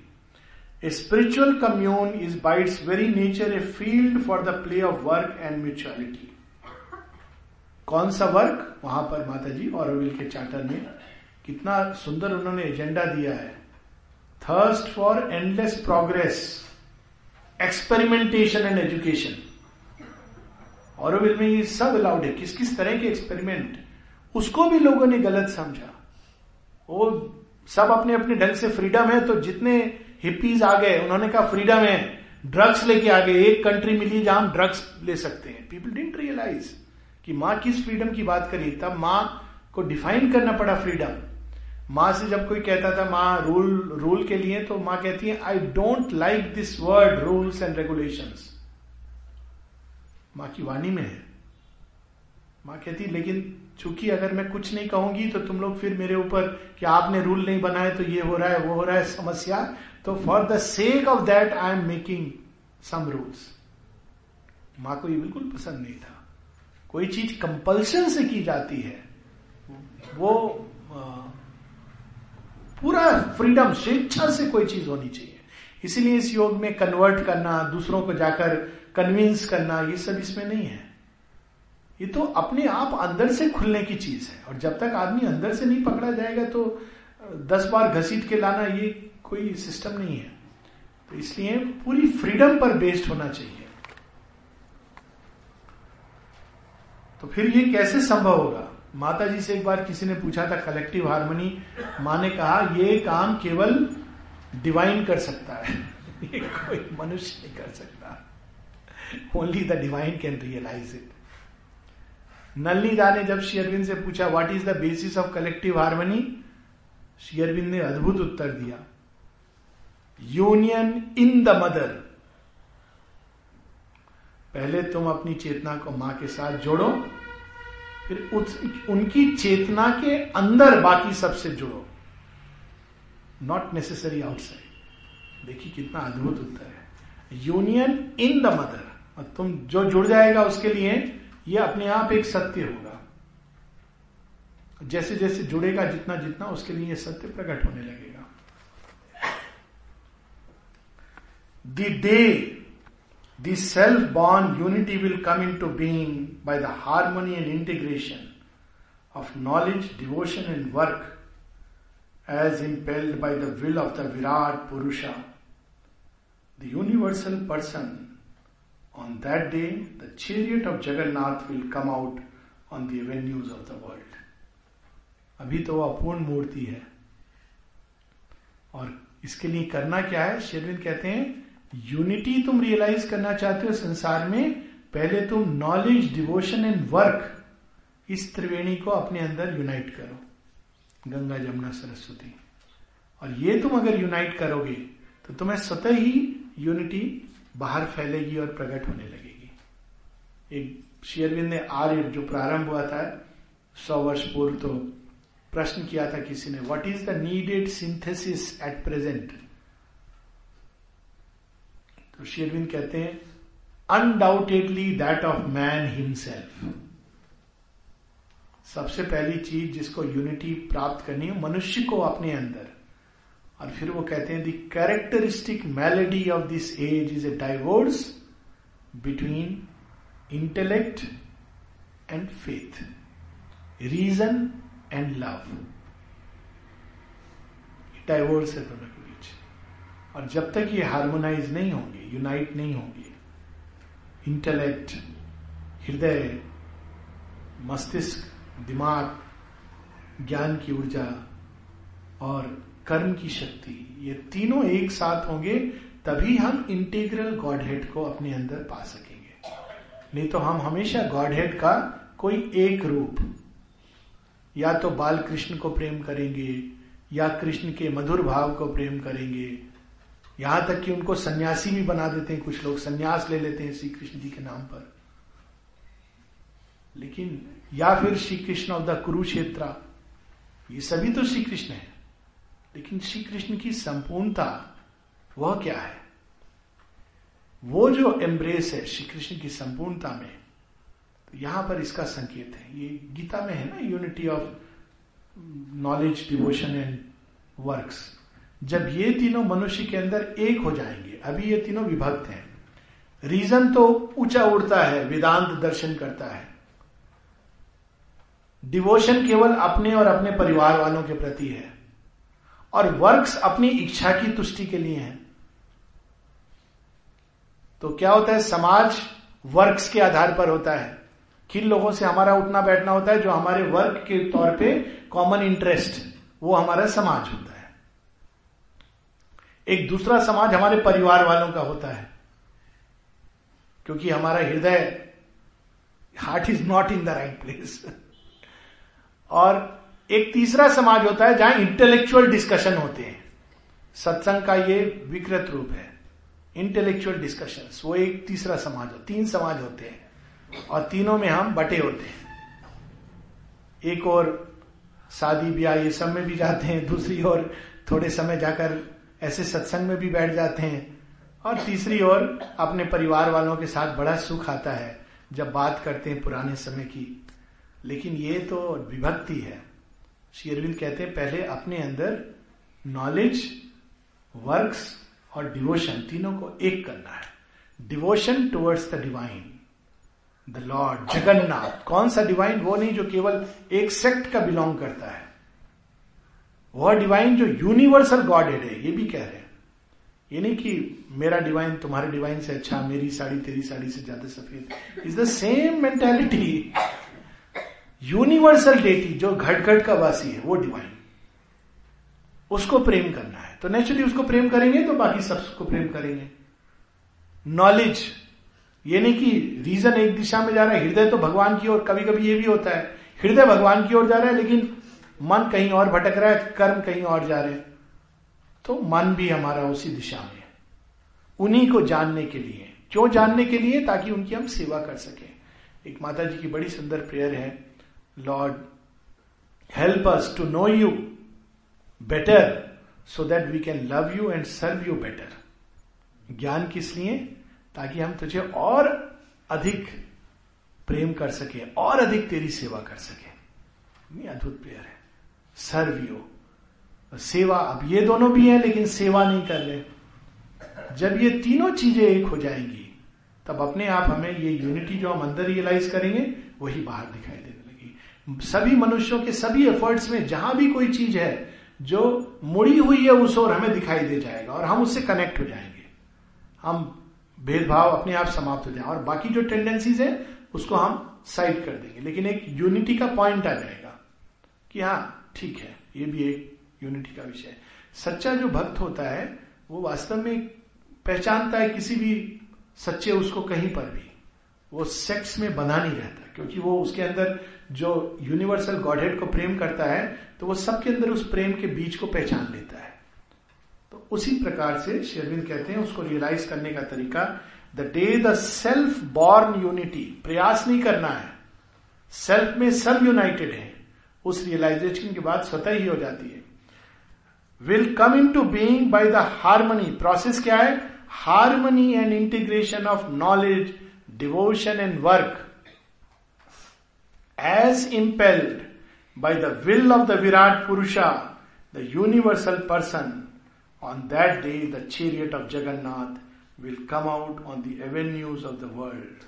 a spiritual commune is by its very nature a field for the play of work and mutuality कौन सा वर्क वहाँ पर माता जी और अविल के चार्टर में कितना सुंदर उन्होंने एजेंडा दिया है। Thirst for endless progress experimentation and education और में ये सब अलाउड है। किस किस तरह के एक्सपेरिमेंट उसको भी लोगों ने गलत समझा। वो सब अपने अपने ढंग से फ्रीडम है तो जितने हिप्पीज आ गए, उन्होंने कहा फ्रीडम है ड्रग्स लेके आ गए, एक कंट्री मिली जहाँ ड्रग्स ले सकते हैं. पीपल डिंट रियलाइज़ कि माँ किस फ्रीडम की बात करी। तब माँ को डिफाइन करना पड़ा फ्रीडम माँ से जब कोई कहता था, माँ रूल रूल के लिए तो माँ कहती है I don't like this word rules and regulation माँ की वाणी में है। माँ कहती लेकिन चूँकि अगर मैं कुछ नहीं कहूँगी तो तुम लोग फिर मेरे ऊपर कि आपने रूल नहीं बनाए तो ये हो रहा है, वो हो रहा है समस्या। तो for the sake of that I am making some rules माँ को ये बिल्कुल पसंद नहीं था। कोई चीज़ कंपल्शन से की जाती है, वो पूरा फ्रीडम स्वेच्छा से कोई चीज़ होनी चाहिए। इसीलिए इस योग में कन्वर्ट करना, दूसरों को जाकर कन्विंस करना, ये सब इसमें नहीं है। ये तो अपने आप अंदर से खुलने की चीज़ है। और जब तक आदमी अंदर से नहीं पकड़ा जाएगा तो दस बार घसीट के लाना ये कोई सिस्टम नहीं है। तो इसलिए पूरी फ्रीडम पर बेस्ड होना चाहिए। तो फिर ये कैसे संभव होगा? माता जी से एक बार किसी ने पूछा था कलेक्टिव हारमोनी माँ ने कहा, ये काम केवल डिवाइन कर सकता है। ये कोई मनुष्य नहीं कर सकता। Only the divine can realize it Nalinida ने जब शेयरविंद से पूछा what is the basis of collective harmony शेयरविंद ने अद्भुत उत्तर दिया यूनियन इन द मदर पहले तुम अपनी चेतना को माँ के साथ जोड़ो फिर उस, उनकी चेतना के अंदर बाकी सबसे जुड़ो। नॉट नेसेसरी आउटसाइड देखिए कितना अद्भुत उत्तर है। यूनियन इन द मदर तुम जो जुड़ जाएगा उसके लिए यह अपने आप एक सत्य होगा। जैसे जैसे जुड़ेगा जितना जितना, उसके लिए सत्य प्रकट होने लगेगा। The self born unity will come into being by the harmony and integration of knowledge devotion and work as impelled by the will of the Virat Purusha the universal person On that day, the chariot of Jagannath will come out on the avenues of the world. अभी तो वो अपूर्ण मूर्ति है। और इसके लिए करना क्या है? शेरविंद कहते हैं यूनिटी तुम रियलाइज़ करना चाहते हो संसार में पहले तुम नॉलेज डिवोशन एंड वर्क इस त्रिवेणी को अपने अंदर यूनाइट करो। गंगा जमुना सरस्वती। और ये तुम अगर यूनाइट करोगे तो तुम्हें स्वतः ही यूनिटी बाहर फैलेगी और प्रकट होने लगेगी। एक शेयरविंद ने आर्य जो प्रारंभ हुआ था, सौ वर्ष पूर्व तो प्रश्न किया था किसी ने what is the needed synthesis at present तो शेरविंद कहते हैं undoubtedly that of man himself सबसे पहली चीज़ जिसको यूनिटी प्राप्त करनी है, मनुष्य को अपने अंदर। और फिर वो कहते हैं the characteristic malady of this age is a divorce between intellect and faith reason and love divorce है दोनों के बीच। और जब तक ये हार्मोनाइज नहीं होंगे यूनाइट नहीं होंगे इंटेलेक्ट हृदय, मस्तिष्क, दिमाग, ज्ञान की ऊर्जा और कर्म की शक्ति। ये तीनों एक साथ होंगे, तभी हम इंटीग्रल गॉड हेड को अपने अंदर पा सकेंगे। नहीं तो हम हमेशा गॉड हेड का कोई एक रूप, या तो बाल कृष्ण को प्रेम करेंगे, या कृष्ण के मधुर भाव को प्रेम करेंगे। यहाँ तक कि उनको सन्यासी भी बना देते हैं, कुछ लोग सन्यास ले लेते हैं श्री कृष्ण जी के नाम पर। लेकिन, या फिर श्री कृष्ण ऑफ़ द कुरुक्षेत्र, ये सभी तो श्री कृष्ण है। लेकिन श्री कृष्ण की संपूर्णता वह क्या है? वो जो एम्ब्रेस है श्री कृष्ण की संपूर्णता में तो यहाँ पर इसका संकेत है। ये गीता में है ना unity of knowledge devotion and works जब ये तीनों मनुष्य के अंदर एक हो जाएँगे, अभी ये तीनों विभक्त हैं। रीजन तो ऊँचा उड़ता है, वेदांत दर्शन करता है। डिवोशन केवल अपने और अपने परिवार वालों के प्रति है। और वर्क्स अपनी इच्छा की तुष्टि के लिए हैं। तो क्या होता है, समाज वर्क्स के आधार पर होता है। किन लोगों से हमारा उठना बैठना होता है, जो हमारे वर्क के तौर पे कॉमन इंटरेस्ट वो हमारा समाज होता है। एक दूसरा समाज हमारे परिवार वालों का होता है, क्योंकि हमारा हृदय heart is not in the right place और एक तीसरा समाज होता है जहाँ इंटेलेक्चुअल डिस्कशन होते हैं। सत्संग का ये विकृत रूप है। इंटेलेक्चुअल डिस्कशन वो एक तीसरा समाज हो तीन समाज होते हैं और तीनों में हम बटे होते हैं। एक और शादी ब्याह ये सब में भी जाते हैं, दूसरी ओर थोड़े समय जाकर ऐसे सत्संग में भी बैठ जाते हैं और तीसरी ओर अपने परिवार वालों के साथ बड़ा सुख आता है जब बात करते हैं पुराने समय की। लेकिन ये तो विभक्ति है। अरविंद कहते हैं, पहले अपने अंदर नॉलेज वर्क्स और डिवोशन तीनों को एक करना है। Devotion towards the divine the Lord Jagannath कौन सा डिवाइन वो नहीं जो केवल एक सेक्ट का बिलोंग करता है। वह डिवाइन जो यूनिवर्सल गॉडेड है, ये भी कह रहे हैं। ये नहीं कि मेरा डिवाइन तुम्हारे डिवाइन से अच्छा मेरी साड़ी तेरी साड़ी से ज़्यादा सफ़ेद। Is the same mentality universal deity जो घट घट का वासी है, वो डिवाइन उसको प्रेम करना है। तो नेचुरली उसको प्रेम करेंगे तो बाकी सबको प्रेम करेंगे। नॉलेज ये नहीं कि रीजन एक दिशा में जा रहा है, हृदय तो भगवान की ओर कभी कभी ये भी होता है। हृदय भगवान की ओर जा रहा है, लेकिन मन कहीं और भटक रहा है, कर्म कहीं और जा रहे हैं। तो मन भी हमारा उसी दिशा में उन्हीं को जानने के लिए। क्यों जानने के लिए? ताकि उनकी हम सेवा कर सके। एक माता जी की बड़ी सुंदर प्रेयर है। Lord help us to know you better so that we can love you and serve you better ज्ञान किस लिए? ताकि हम तुझे और अधिक प्रेम कर सके, और अधिक तेरी सेवा कर सके। अद्भुत प्रेयर है। सर्व यू सेवा, अब ये दोनों भी हैं, लेकिन सेवा नहीं कर रहे। जब ये तीनों चीज़ें एक हो जाएँगी, तब अपने आप हमें ये यूनिटी जो हम अंदर रियलाइज़ करेंगे, वही बाहर दिखाई लगी सभी मनुष्यों के सभी एफर्ट्स में जहाँ भी कोई चीज़ है, जो मुड़ी हुई है उस ओर हमें दिखाई दे जाएगा और हम उससे कनेक्ट हो जाएँगे। हम भेदभाव अपने आप समाप्त हो जाए और बाकी जो टेंडेंसीज है, उसको हम साइड कर देंगे। लेकिन एक यूनिटी का पॉइंट आ जाएगा कि हाँ ठीक है, ये भी एक यूनिटी का विषय है। सच्चा जो भक्त होता है, वो वास्तव में पहचानता है किसी भी सच्चे उसको कहीं पर भी। वो सेक्स में बना नहीं रहता। क्योंकि वो उसके अंदर जो यूनिवर्सल गॉडहेड को प्रेम करता है तो वो सबके अंदर उस प्रेम के बीच को पहचान लेता है। तो उसी प्रकार से शेरविंद कहते हैं, उसको रियलाइज़ करने का तरीका the day the self born unity प्रयास नहीं करना है सेल्फ में सब यूनाइटेड है, उस रियलाइजेशन के बाद स्वतः ही हो जाती है। Will come into being by the harmony process क्या है? Harmony and integration of knowledge devotion and work as impelled by the will of the Virat Purusha, the universal person, on that day the chariot of Jagannath will come out on the avenues of the world,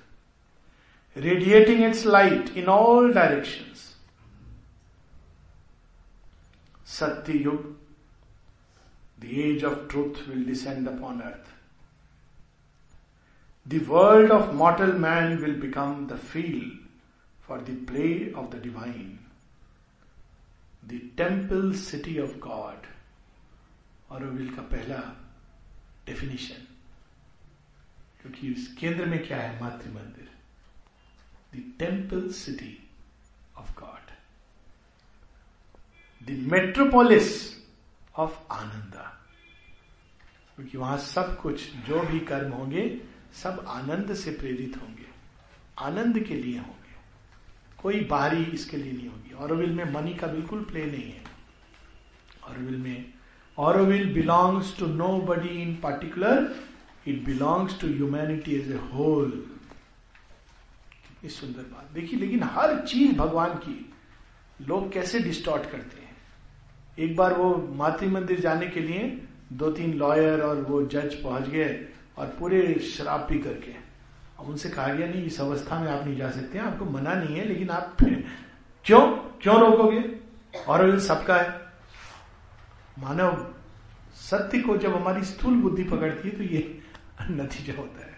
radiating its light in all directions. Satya Yuga, the age of truth will descend upon earth. The world of mortal man will become the field for the play of the divine. The temple city of God और का पहला definition क्योंकि इस केंद्र में क्या है Matri Mandir the temple city of God the metropolis of Ananda क्योंकि वहाँ सब कुछ जो भी कर्म होंगे सब आनंद से प्रेरित होंगे आनंद के लिए होंगे कोई बाहरी इसके लिए नहीं होगी। ऑरोविल में मनी का बिल्कुल प्ले नहीं है। औरविल में Auroville belongs to nobody in particular it belongs to humanity as a whole इस सुंदर बात। देखिए, लेकिन हर चीज़ भगवान की। लोग कैसे डिस्टॉर्ट करते हैं? एक बार वो मातृ मंदिर जाने के लिए दो तीन लॉयर और वो जज पहुँच गए और पूरे शराब पी करके। उनसे कहा गया नहीं, इस अवस्था में आप नहीं जा सकते हैं, आपको मना नहीं है, लेकिन आप फिर क्यों? क्यों रोकोगे? और सबका है, मानव सत्य को जब हमारी स्थूल बुद्धि पकड़ती है तो ये नतीजा होता है।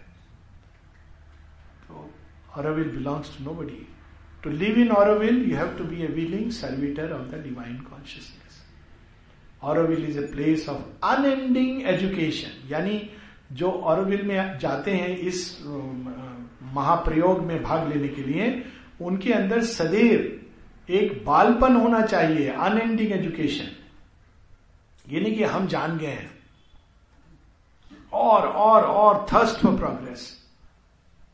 तो Auroville belongs to nobody to live in Auroville you have to be a willing servitor of the divine consciousness Auroville is a place of unending education यानी जो ऑरोविल में जाते हैं इस महाप्रयोग में भाग लेने के लिए, उनके अंदर सदैव एक बालपन होना चाहिए अनएंडिंग एजुकेशन ये नहीं कि हम जान गए हैं। और और और थर्स्ट फॉर प्रोग्रेस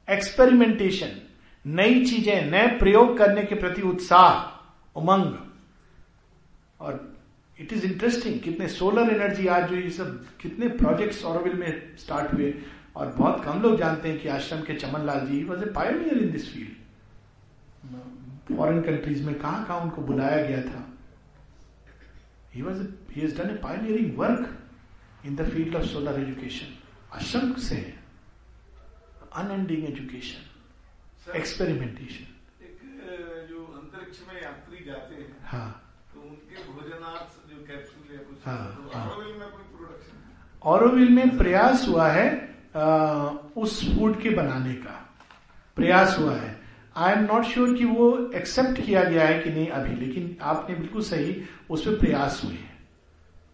एक्सपेरिमेंटेशन नई चीज़ें, नए प्रयोग करने के प्रति उत्साह, उमंग। और इट इज़ इंटरेस्टिंग कितने सोलर एनर्जी आज जो ये सब कितने प्रोजेक्ट्स ऑरोविल में स्टार्ट हुए और बहुत कम लोग जानते हैं कि आश्रम के Chaman Lal ji was a pioneer in this field foreign countries में कहाँ कहाँ उनको बुलाया गया था? He was he has done a pioneering work in the field of solar education आश्रम से अनएंडिंग एजुकेशन एक्सपेरिमेंटेशन एक जो अंतरिक्ष में यात्री जाते हैं हाँ। तो उनके भोजनार्थ हाँ, तो हाँ। ऑरोविल में प्रयास हुआ है आ, उस फ़ूड के बनाने का। प्रयास हुआ है। आई एम नॉट श्योर कि वो एक्सेप्ट किया गया है कि नहीं अभी लेकिन आपने बिल्कुल सही उस पर प्रयास हुए हैं।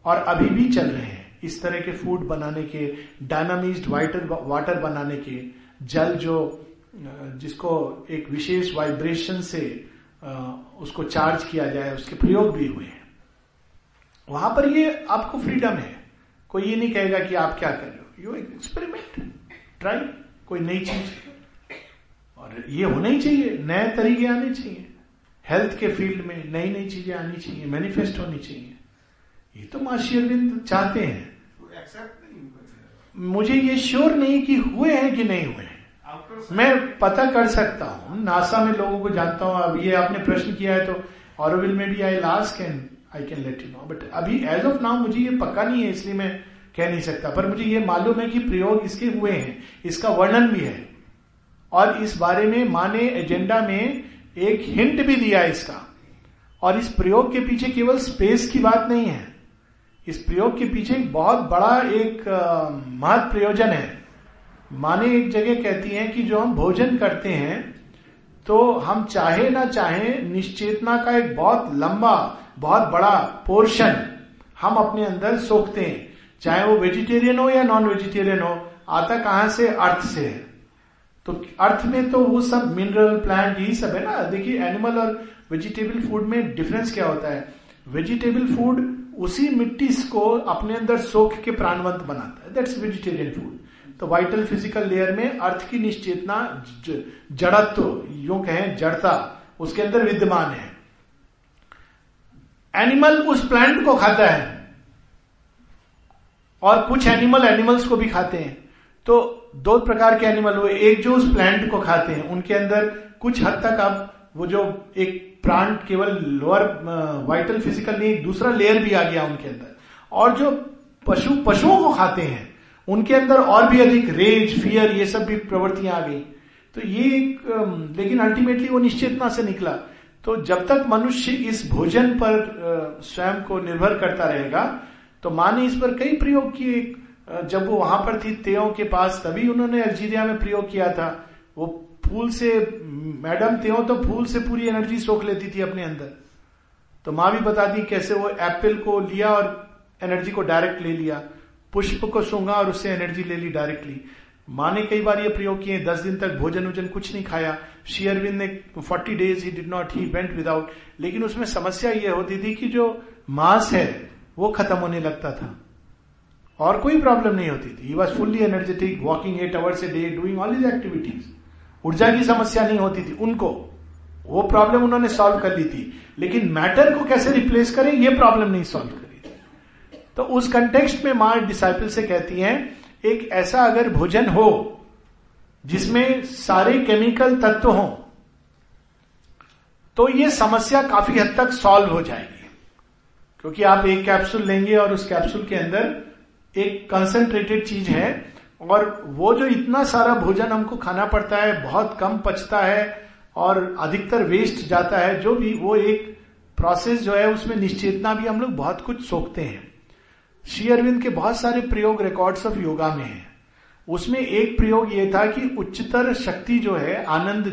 और अभी भी चल रहे हैं। इस तरह के फ़ूड बनाने के डायनामिज्ड वाटर वाटर बनाने के जल जो जिसको एक विशेष वाइब्रेशन से उसको चार्ज किया जाए उसके प्रयोग भी हुए हैं। वहाँ पर ये आपको फ्रीडम है। कोई ये नहीं कहेगा कि आप क्या कर रहे हो। यू एक्सपेरिमेंट ट्राई कोई नई चीज़। और ये होना ही चाहिए। नए तरीके आने चाहिए। हेल्थ के फ़ील्ड में नई नई चीज़ें आनी चाहिए। मैनिफेस्ट होनी चाहिए। ये तो माँ अरविंद चाहते हैं। हुआ मुझे ये श्योर नहीं कि हुए हैं कि नहीं हुए हैं। मैं पता कर सकता हूँ। नासा में लोगों को जानता हूँ। अब ये आपने प्रश्न किया है तो ऑरोविल में भी I last can I can let you know but अभी एज ऑफ़ नाउ मुझे ये पक्का नहीं है इसलिए मैं कह नहीं सकता। पर मुझे ये मालूम है कि प्रयोग इसके हुए हैं। इसका वर्णन भी है। और इस बारे में माँ ने एजेंडा में एक हिंट भी दिया इसका। और इस प्रयोग के पीछे केवल स्पेस की बात नहीं है। इस प्रयोग के पीछे बहुत बड़ा एक अ, महत् प्रयोजन है। माने एक जगह कहती हैं कि जो हम भोजन करते हैं तो हम चाहे ना चाहे निश्चेतना का एक बहुत लंबा बहुत बड़ा पोर्शन हम अपने अंदर सोखते हैं। चाहे वो वेजिटेरियन हो या नॉन वेजिटेरियन हो, आता कहाँ से? अर्थ से है। तो अर्थ में तो वो सब मिनरल प्लांट यही सब है ना? देखिए एनिमल और वेजिटेबल फ़ूड में डिफरेंस क्या होता है? वेजिटेबल फ़ूड उसी मिट्टी को अपने अंदर सोख के प्राणवंत बनाता है। दैट्स वेजिटेरियन फ़ूड तो वाइटल फ़िज़िकल लेयर में अर्थ की निश्चेतना जड़त्व, यूँ कहें, जड़ता, उसके अंदर विद्यमान है। एनिमल उस प्लांट को खाता है। और कुछ एनिमल एनिमल्स को भी खाते हैं। तो दो प्रकार के एनिमल हुए। एक जो उस प्लांट को खाते हैं, उनके अंदर कुछ हद तक अब वो जो एक प्राण केवल लोअर वाइटल फ़िज़िकल नहीं, दूसरा लेयर भी आ गया उनके अंदर। और जो पशु, पशुओं को खाते हैं, उनके अंदर और भी अधिक रेज फियर ये सब भी प्रवृत्तियाँ आ गई। तो ये एक लेकिन अल्टीमेटली वो निश्चेतना से निकला। तो जब तक मनुष्य इस भोजन पर स्वयं को निर्भर करता रहेगा तो माँ ने इस पर कई प्रयोग किए। जब वो वहाँ पर थी, तेयों के पास, तभी उन्होंने अल्जीरिया में प्रयोग किया था। वो फूल से, मैडम, तेयो तो फूल से पूरी एनर्जी सोख लेती थी अपने अंदर। तो माँ भी बता दी कैसे वो एप्पल को लिया और एनर्जी को डायरेक्ट ले लिया। पुष्प को सूंघा और उससे एनर्जी ले ली डायरेक्टली। माँ ने कई बार ये प्रयोग किए, दस दिन तक भोजन वोजन कुछ नहीं खाया। श्री अरविंद ने forty days he did not, he went without. लेकिन उसमें समस्या ये होती थी कि जो मांस है, वो खत्म होने लगता था। और कोई प्रॉब्लम नहीं होती थी। Was fully energetic walking eight hours a day doing all his activities ऊर्जा की समस्या नहीं होती थी उनको। वो प्रॉब्लम उन्होंने सॉल्व कर ली थी। लेकिन मैटर को कैसे रिप्लेस करें, ये प्रॉब्लम नहीं सॉल्व करी थी। तो उस कंटेक्स्ट में माँ डिसाइपल से कहती हैं एक ऐसा अगर भोजन हो जिसमें सारे केमिकल तत्व हों तो ये समस्या काफ़ी हद तक सॉल्व हो जाएगी। क्योंकि आप एक कैप्सूल लेंगे और उस कैप्सूल के अंदर एक कंसंट्रेटेड चीज़ है और वो जो इतना सारा भोजन हमको खाना पड़ता है, बहुत कम पचता है और अधिकतर वेस्ट जाता है, जो भी वो एक प्रोसेस जो है, उसमें निश्चेतना भी हम लोग बहुत कुछ सोखते हैं। श्री अरविंद के बहुत सारे प्रयोग रिकॉर्ड्स ऑफ़ योगा में है। उसमें एक प्रयोग ये था कि उच्चतर शक्ति जो है, आनंद,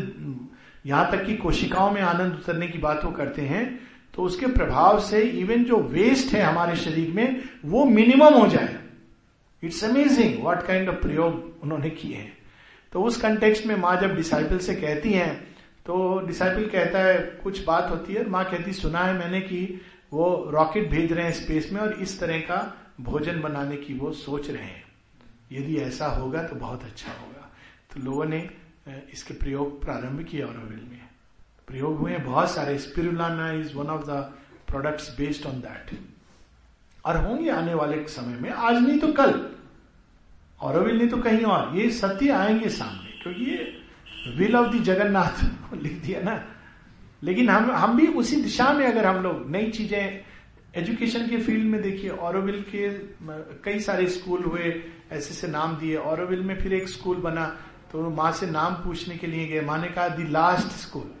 यहाँ तक कि कोशिकाओं में आनंद उतरने की बात वो करते हैं तो उसके प्रभाव से इवन जो वेस्ट है हमारे शरीर में, वो मिनिमम हो जाए। It's amazing what kind of प्रयोग उन्होंने किए हैं। तो उस कंटेक्स्ट में माँ जब डिसाइपल से कहती हैं तो डिसाइपल कहता है, कुछ बात होती है? और माँ कहती, सुना है मैंने कि वो रॉकेट भेज रहे हैं स्पेस में और इस तरह का भोजन बनाने की वो सोच रहे हैं। यदि ऐसा होगा तो बहुत अच्छा होगा। तो लोगों ने इसके प्रयोग प्रारंभ किए ऑरोविल में। प्रयोग हुए बहुत सारे। Spirulina is one of the products based on that और होंगे आने वाले समय में। आज नहीं तो कल। औरविल नहीं तो कहीं और। ये सत्य आएँगे सामने। क्योंकि ये विल ऑफ़ द जगन्नाथ लिख दिया ना। लेकिन हम हम भी उसी दिशा में अगर हम लोग नई चीज़ें एजुकेशन के फ़ील्ड में देखिए ऑरोविल के कई सारे स्कूल हुए, ऐसे से नाम दिए। ऑरोविल में फिर एक स्कूल बना तो माँ से नाम पूछने के लिए गए। माँ ने कहा दी लास्ट स्कूल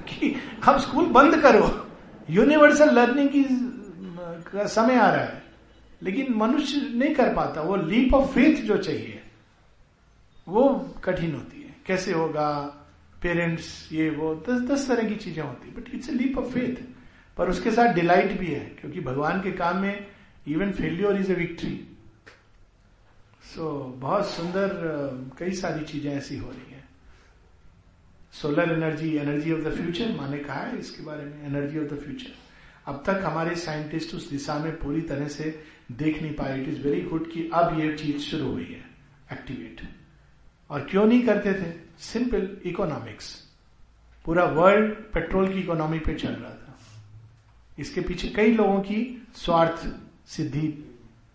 कि अब स्कूल बंद करो। यूनिवर्सल लर्निंग की का समय आ रहा है। लेकिन मनुष्य नहीं कर पाता। वो लीप ऑफ़ फेथ जो चाहिए, वो कठिन होती है। कैसे होगा? पेरेंट्स ये, वो, दस दस तरह की चीज़ें होती है। But it's a leap of faith पर उसके साथ डिलाइट भी है, क्योंकि भगवान के काम में even failure is a victory so बहुत सुंदर कई सारी चीज़ें ऐसी हो रही हैं। Solar energy energy of the future माने कहा है इसके बारे में एनर्जी ऑफ़ द फ्यूचर अब तक हमारे साइंटिस्ट उस दिशा में पूरी तरह से देख नहीं पाए। इट इज़ वेरी गुड कि अब ये चीज़ शुरू हुई है एक्टिवेट और क्यों नहीं करते थे? सिंपल इकोनॉमिक्स पूरा वर्ल्ड पेट्रोल की इकोनॉमी पे चल रहा था। इसके पीछे कई लोगों की स्वार्थ सिद्धि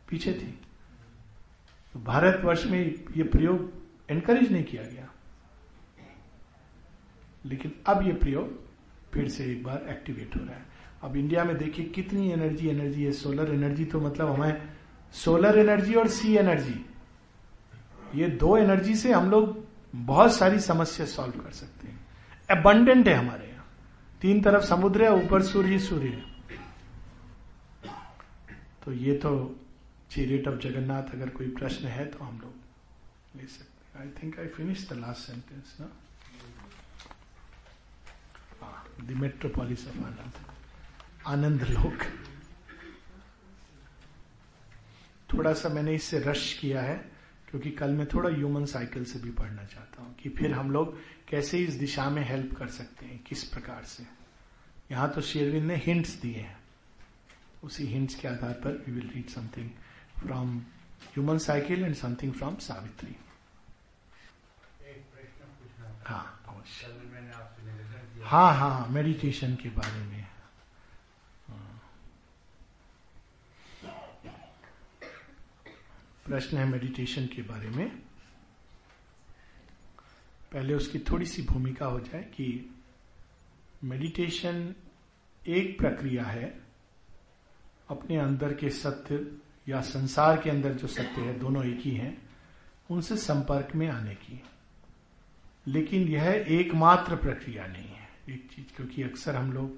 पीछे थी। तो भारतवर्ष में ये प्रयोग एनकरेज नहीं किया गया। लेकिन अब ये प्रयोग फिर से एक बार एक्टिवेट हो रहा है। अब इंडिया में देखिए कितनी एनर्जी एनर्जी है। सोलर एनर्जी तो मतलब हमें सोलर एनर्जी और सी एनर्जी ये दो एनर्जी से हम लोग बहुत सारी समस्या सॉल्व कर सकते हैं। अबंडेंट है हमारे। यहाँ तीन तरफ़ समुद्र है, ऊपर सूर्य सूर्य। तो ये तो चीरेट ऑफ़ जगन्नाथ, अगर कोई प्रश्न है तो हम लोग ले सकते I think I finish the last sentence ना द मेट्रोपोलिस ऑफ़ आनंद आनंद लोक थोड़ा सा मैंने इससे रश किया है। क्योंकि कल मैं थोड़ा ह्यूमन साइकिल से भी पढ़ना चाहता हूँ कि फिर हम लोग कैसे इस दिशा में हेल्प कर सकते हैं किस प्रकार से। यहाँ तो शेरविन ने हिंट्स दिए हैं। उसी हिंट्स के आधार पर we will read something from human cycle and something from Savitri. हाँ अवश्य। हाँ हाँ मेडिटेशन के बारे में। प्रश्न है मेडिटेशन के बारे में। पहले उसकी थोड़ी सी भूमिका हो जाए कि मेडिटेशन एक प्रक्रिया है, अपने अंदर के सत्य या संसार के अंदर जो सत्य है, दोनों एक ही हैं, उनसे संपर्क में आने की। लेकिन यह एकमात्र प्रक्रिया नहीं है, एक चीज़, क्योंकि अक्सर हम लोग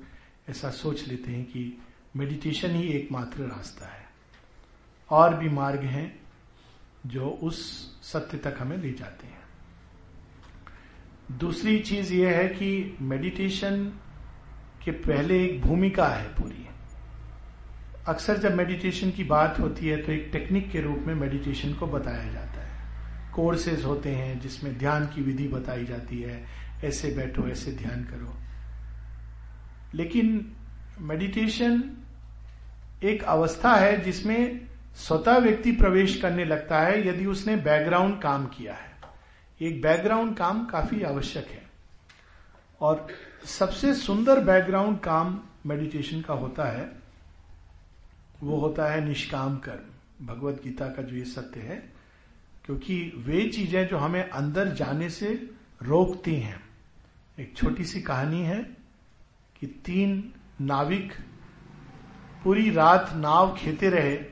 ऐसा सोच लेते हैं कि मेडिटेशन ही एकमात्र रास्ता है। और भी मार्ग हैं जो उस सत्य तक हमें ले जाते हैं। दूसरी चीज़ यह है कि मेडिटेशन के पहले एक भूमिका है पूरी। अक्सर जब मेडिटेशन की बात होती है तो एक टेक्निक के रूप में मेडिटेशन को बताया जाता है। कोर्सेज होते हैं जिसमें ध्यान की विधि बताई जाती है। ऐसे बैठो, ऐसे ध्यान करो। लेकिन मेडिटेशन एक अवस्था है जिसमें स्वतः व्यक्ति प्रवेश करने लगता है यदि उसने बैकग्राउंड काम किया है। एक बैकग्राउंड काम काफ़ी आवश्यक है। और सबसे सुंदर बैकग्राउंड काम मेडिटेशन का होता है, वो होता है निष्काम कर्म। भगवत गीता का जो ये सत्य है, क्योंकि वे चीज़ें जो हमें अंदर जाने से रोकती हैं। एक छोटी सी कहानी है कि तीन नाविक पूरी रात नाव खेते रहे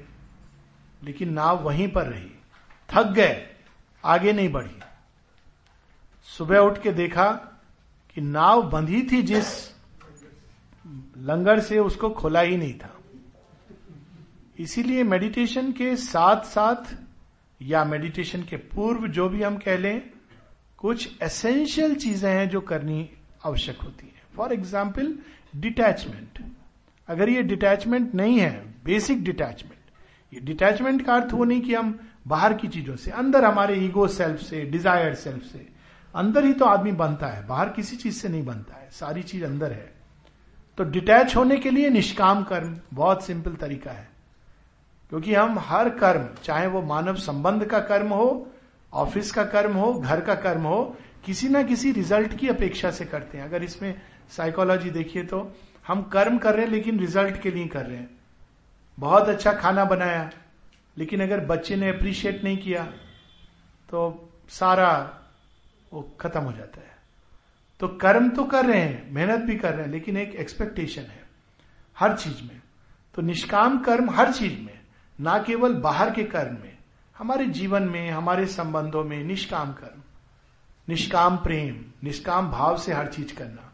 लेकिन नाव वहीं पर रही। थक गए, आगे नहीं बढ़ी। सुबह उठ के देखा कि नाव बंधी थी जिस लंगर से उसको खोला ही नहीं था। इसीलिए मेडिटेशन के साथ साथ या मेडिटेशन के पूर्व जो भी हम कह लें, कुछ एसेंशियल चीज़ें हैं जो करनी आवश्यक होती है। फॉर एग्ज़ाम्पल डिटैचमेंट अगर ये डिटैचमेंट नहीं है बेसिक डिटैचमेंट ये डिटैचमेंट का अर्थ वो नहीं कि हम बाहर की चीज़ों से, अंदर हमारे ईगो सेल्फ से डिज़ायर सेल्फ से, अंदर ही तो आदमी बनता है, बाहर किसी चीज़ से नहीं बनता है, सारी चीज़ अंदर है। तो डिटैच होने के लिए निष्काम कर्म बहुत सिंपल तरीका है। क्योंकि हम हर कर्म, चाहे वो मानव संबंध का कर्म हो, ऑफ़िस का कर्म हो, घर का कर्म हो, किसी ना किसी रिज़ल्ट की अपेक्षा से करते हैं। अगर इसमें साइकोलॉजी देखिए तो हम कर्म कर रहे हैं, लेकिन रिज़ल्ट के लिए कर रहे हैं। बहुत अच्छा खाना बनाया, लेकिन अगर बच्चे ने अप्रिशिएट नहीं किया तो सारा वो खत्म हो जाता है। तो कर्म तो कर रहे हैं, मेहनत भी कर रहे हैं, लेकिन एक एक्सपेक्टेशन है हर चीज़ में। तो निष्काम कर्म हर चीज़ में, ना केवल बाहर के कर्म में, हमारे जीवन में, हमारे संबंधों में निष्काम कर्म, निष्काम प्रेम, निष्काम भाव से हर चीज़ करना।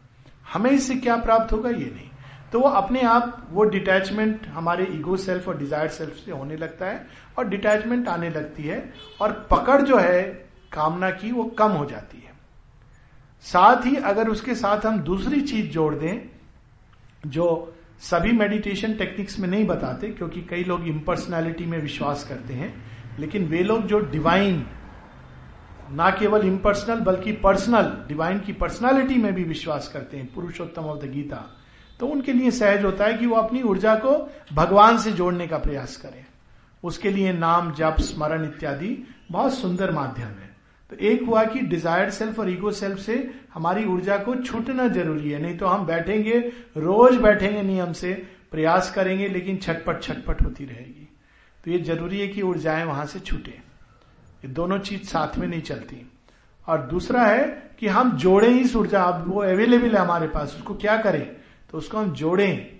हमें इससे क्या प्राप्त होगा, ये नहीं। तो वो अपने आप, वो डिटैचमेंट हमारे ईगो सेल्फ और डिज़ायर सेल्फ से होने लगता है और डिटैचमेंट आने लगती है और पकड़ जो है कामना की वो कम हो जाती है। साथ ही अगर उसके साथ हम दूसरी चीज़ जोड़ दें, जो सभी मेडिटेशन टेक्निक्स में नहीं बताते, क्योंकि कई लोग इम्पर्सनैलिटी में विश्वास करते हैं, लेकिन वे लोग जो डिवाइन ना केवल इम्पर्सनल बल्कि पर्सनल डिवाइन की पर्सनालिटी में भी विश्वास करते हैं। पुरुषोत्तम ऑफ़ द गीता तो उनके लिए सहज होता है कि वो अपनी ऊर्जा को भगवान से जोड़ने का प्रयास करें। उसके लिए नाम, जप, स्मरण इत्यादि बहुत सुंदर माध्यम है। तो एक हुआ कि डिजायर्ड सेल्फ और ईगो सेल्फ से हमारी ऊर्जा को छूटना ज़रूरी है। नहीं तो हम बैठेंगे, रोज बैठेंगे नियम से, प्रयास करेंगे, लेकिन छटपट छटपट होती रहेगी। तो ये ज़रूरी है कि ऊर्जाएँ वहाँ से छूटे। ये दोनों चीज़ साथ में नहीं चलती। और दूसरा है कि हम जोड़े इस ऊर्जा, अब वो अवेलेबल है हमारे पास, उसको क्या करें? उसको हम जोड़ें।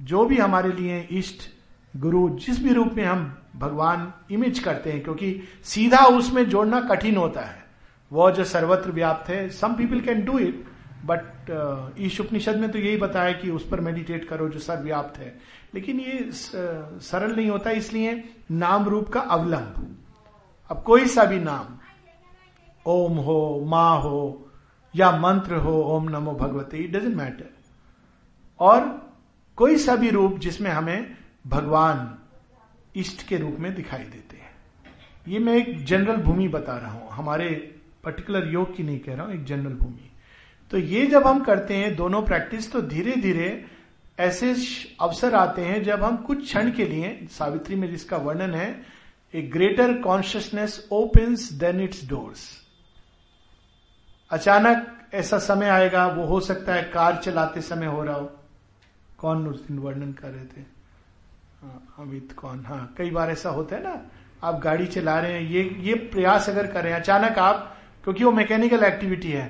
जो भी हमारे लिए इष्ट गुरु, जिस भी रूप में हम भगवान इमेज करते हैं, क्योंकि सीधा उसमें जोड़ना कठिन होता है। वो जो सर्वत्र व्याप्त है some people can do it but Isha Upanishad में तो यही बताया कि उस पर मेडिटेट करो जो सर्वव्याप्त है। लेकिन ये सरल नहीं होता, इसलिए नाम रूप का अवलंब। अब कोई सा भी नाम, ओम हो, माँ हो, या मंत्र हो, ओम नमो भगवते इट डजेंट मैटर और कोई सा भी रूप जिसमें हमें भगवान इष्ट के रूप में दिखाई देते हैं। ये मैं एक जनरल भूमि बता रहा हूँ। हमारे पर्टिकुलर योग की नहीं कह रहा हूँ, एक जनरल भूमि। तो ये जब हम करते हैं, दोनों प्रैक्टिस तो धीरे धीरे ऐसे अवसर आते हैं जब हम कुछ क्षण के लिए, सावित्री में जिसका वर्णन है a greater consciousness opens then its doors अचानक ऐसा समय आएगा, वो हो सकता है कार चलाते समय हो रहा हो। कौन उस दिन वर्णन कर रहे थे? हाँ, अमित कौन? हाँ कई बार ऐसा होता है ना आप गाड़ी चला रहे हैं ये ये प्रयास अगर करें अचानक आप क्योंकि वो मैकेनिकल एक्टिविटी है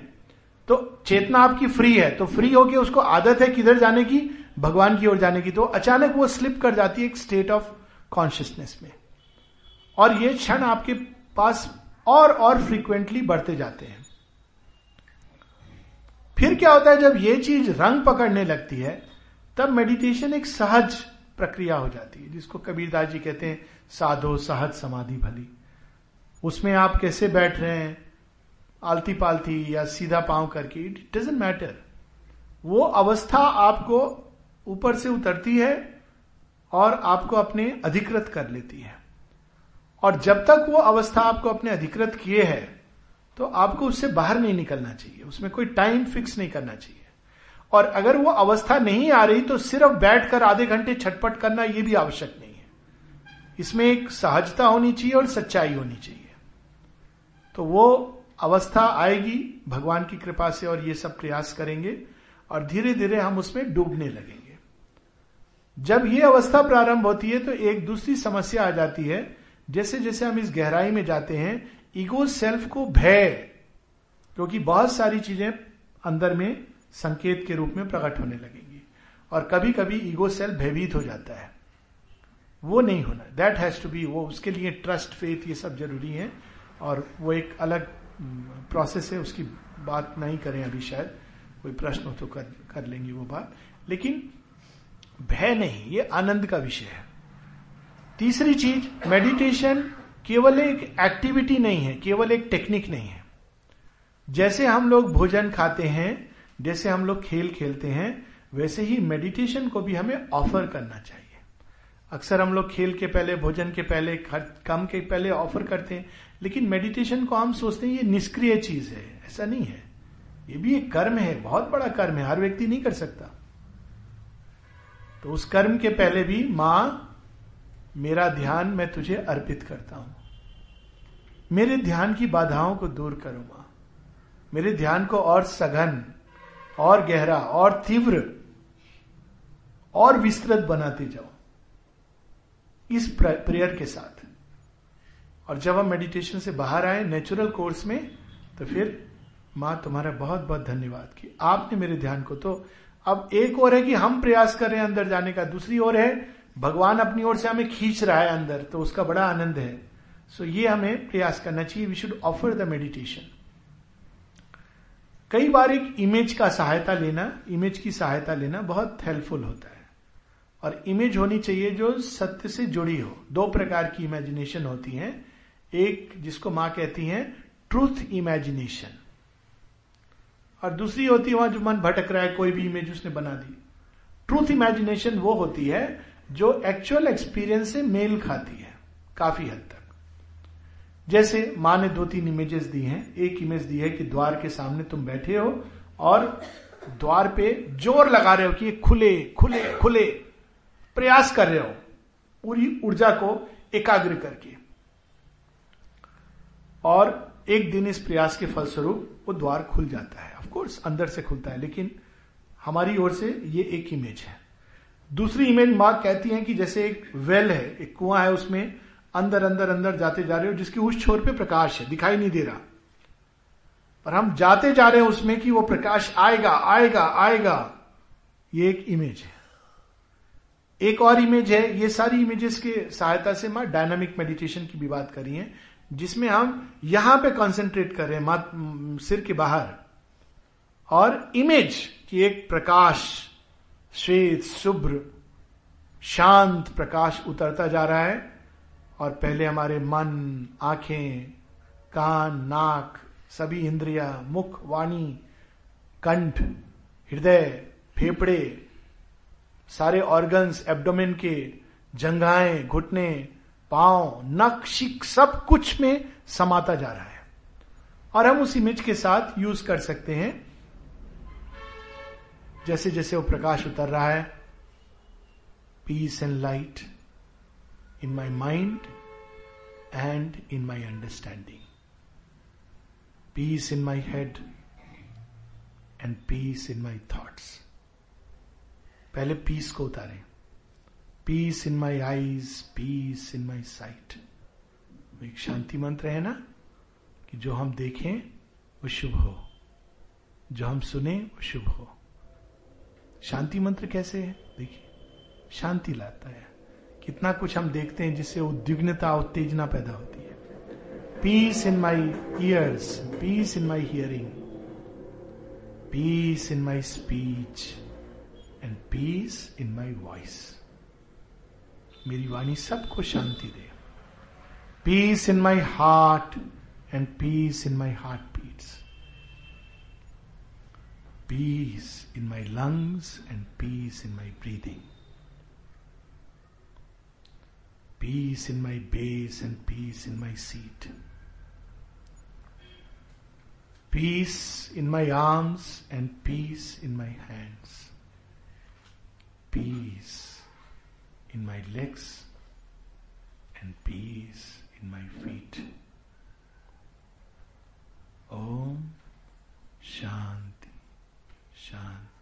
तो चेतना आपकी फ्री है तो फ्री होके उसको आदत है किधर जाने की? भगवान की ओर जाने की। तो अचानक वो स्लिप कर जाती है एक स्टेट ऑफ़ कॉन्शियसनेस में। और ये क्षण आपके पास और और फ्रीक्वेंटली बढ़ते जाते हैं। फिर क्या होता है जब ये चीज़ रंग पकड़ने लगती है तब मेडिटेशन एक सहज प्रक्रिया हो जाती है, जिसको कबीरदास जी कहते हैं, साधो सहज समाधि भली। उसमें आप कैसे बैठ रहे हैं आलती पालती या सीधा पाँव करके इट डजेंट मैटर वो अवस्था आपको ऊपर से उतरती है और आपको अपने अधिकृत कर लेती है। और जब तक वो अवस्था आपको अपने अधिकृत किए है तो आपको उससे बाहर नहीं निकलना चाहिए। उसमें कोई टाइम फिक्स नहीं करना चाहिए। और अगर वो अवस्था नहीं आ रही तो सिर्फ़ बैठकर आधे घंटे छटपट करना ये भी आवश्यक नहीं है। इसमें एक सहजता होनी चाहिए और सच्चाई होनी चाहिए। तो वो अवस्था आएगी भगवान की कृपा से और ये सब प्रयास करेंगे और धीरे धीरे हम उसमें डूबने लगेंगे। जब ये अवस्था प्रारंभ होती है तो एक दूसरी समस्या आ जाती है। जैसे जैसे हम इस गहराई में जाते हैं, ईगो सेल्फ को भय, क्योंकि बहुत सारी चीज़ें अंदर में संकेत के रूप में प्रकट होने लगेंगी। और कभी कभी ईगो सेल भयभीत हो जाता है। वो नहीं होना। दैट हैज़ टू बी वो उसके लिए ट्रस्ट फेथ ये सब ज़रूरी है। और वो एक अलग प्रोसेस है उसकी बात नहीं करें अभी शायद। कोई प्रश्न हो तो कर, कर लेंगे वो बात। लेकिन भय नहीं ये आनंद का विषय है। तीसरी चीज़ मेडिटेशन केवल एक एक्टिविटी नहीं है केवल एक टेक्निक नहीं है। जैसे हम लोग भोजन खाते हैं जैसे हम लोग खेल खेलते हैं, वैसे ही मेडिटेशन को भी हमें ऑफ़र करना चाहिए। अक्सर हम लोग खेल के पहले, भोजन के पहले कम के पहले ऑफ़र करते हैं, लेकिन मेडिटेशन को हम सोचते हैं, ये निष्क्रिय चीज़ है, ऐसा नहीं है। ये भी एक कर्म है, बहुत बड़ा कर्म है, हर व्यक्ति नहीं कर सकता। तो उस कर्म के पहले भी माँ, मेरा ध्यान मैं तुझे अर्पित करता हूँ। मेरे ध्यान की बाधाओं को दूर करो माँ। मेरे ध्यान को और सघन और गहरा और तीव्र और विस्तृत बनाते जाओ इस प्रेयर के साथ। और जब हम मेडिटेशन से बाहर आए नेचुरल कोर्स में तो फिर माँ तुम्हारा बहुत बहुत धन्यवाद कि आपने मेरे ध्यान को तो अब एक और है कि हम प्रयास कर रहे हैं अंदर जाने का, दूसरी ओर है भगवान अपनी ओर से हमें खींच रहा है अंदर तो उसका बड़ा आनंद है। सो ये हमें प्रयास करना चाहिए we should offer the meditation कई बार एक इमेज का सहायता लेना इमेज की सहायता लेना बहुत हेल्पफुल होता है। और इमेज होनी चाहिए जो सत्य से जुड़ी हो। दो प्रकार की इमेजिनेशन होती है। एक जिसको माँ कहती है ट्रूथ इमेजिनेशन और दूसरी होती है वहाँ जो मन भटक रहा है, कोई भी इमेज उसने बना दी। ट्रूथ इमेजिनेशन वो होती है जो एक्चुअल एक्सपीरियंस से मेल खाती है, काफ़ी हद तक। जैसे माँ ने दो तीन इमेजेस दी हैं, एक इमेज दी है कि द्वार के सामने तुम बैठे हो और द्वार पे ज़ोर लगा रहे हो कि खुले खुले खुले, प्रयास कर रहे हो, पूरी ऊर्जा को एकाग्र करके। और एक दिन इस प्रयास के फलस्वरूप वो द्वार खुल जाता है। कोर्स अंदर से खुलता है, लेकिन हमारी ओर से ये एक इमेज है। दूसरी इमेज माँ कहती है कि जैसे एक वेल है, एक कुआँ है, उसमें अंदर अंदर अंदर जाते जा रहे हो, जिसकी उस छोर पे प्रकाश है, दिखाई नहीं दे रहा। पर हम जाते जा रहे हैं उसमें कि वो प्रकाश आएगा आएगा आएगा। ये एक इमेज है। एक और इमेज है, ये सारी इमेजेस के सहायता से माँ डायनामिक मेडिटेशन की भी बात करी है, जिसमें हम यहाँ पे कंसेंट्रेट कर रहे हैं सिर के बाहर। और इमेज की एक प्रकाश, श्वेत, शुभ्र, शांत प्रकाश उतरता जा रहा है। और पहले हमारे मन, आँखें, कान, नाक, सभी इंद्रिया, मुख, वाणी, कंठ, हृदय, फेफड़े, सारे ऑर्गन्स एब्डोमेन के जंगाएँ घुटने, पाँव नक शिक सब कुछ में समाता जा रहा है। और हम उस इमेज के साथ यूज़ कर सकते हैं। जैसे जैसे वो प्रकाश उतर रहा है peace and light in my mind and in my understanding peace in my head and peace in my thoughts पहले पीस को उतारें। Peace in my eyes peace in my sight एक शांति मंत्र है ना? कि जो हम देखें, वो शुभ हो। जो हम सुने, वो शुभ हो। शांति मंत्र कैसे है? देखिए, शांति लाता है। कितना कुछ हम देखते हैं जिससे उद्विग्नता उत्तेजना पैदा होती है। Peace in my ears peace in my hearing peace in my speech and peace in my voice मेरी वाणी सबको शांति दे। Peace in my heart and peace in my heart beats peace in my lungs and peace in my breathing. peace in my base and peace in my seat. Peace in my arms and peace in my hands. Peace in my legs and peace in my feet. Om Shanti Shanti.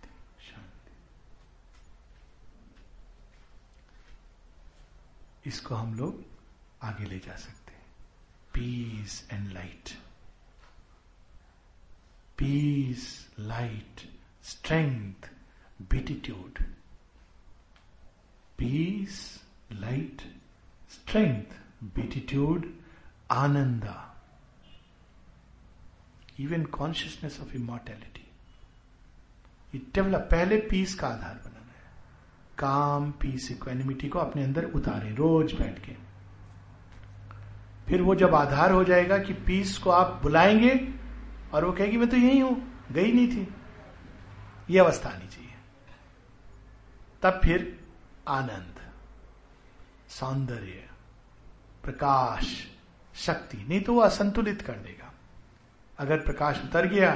इसको हम लोग आगे ले जा सकते हैं। Peace and light peace light strength beatitude peace light strength beatitude ananda even consciousness of immortality develop पहले peace का आधार बनाना है काम पीस इक्वेनिमिटी को अपने अंदर उतारे, रोज बैठ के। फिर वो जब आधार हो जाएगा कि पीस को आप बुलाएँगे और वो कहेगी, मैं तो यही हूँ, गई नहीं थी। ये अवस्था आनी चाहिए। तब फिर आनंद, सौंदर्य, प्रकाश, शक्ति, नहीं तो वो असंतुलित कर देगा। अगर प्रकाश उतर गया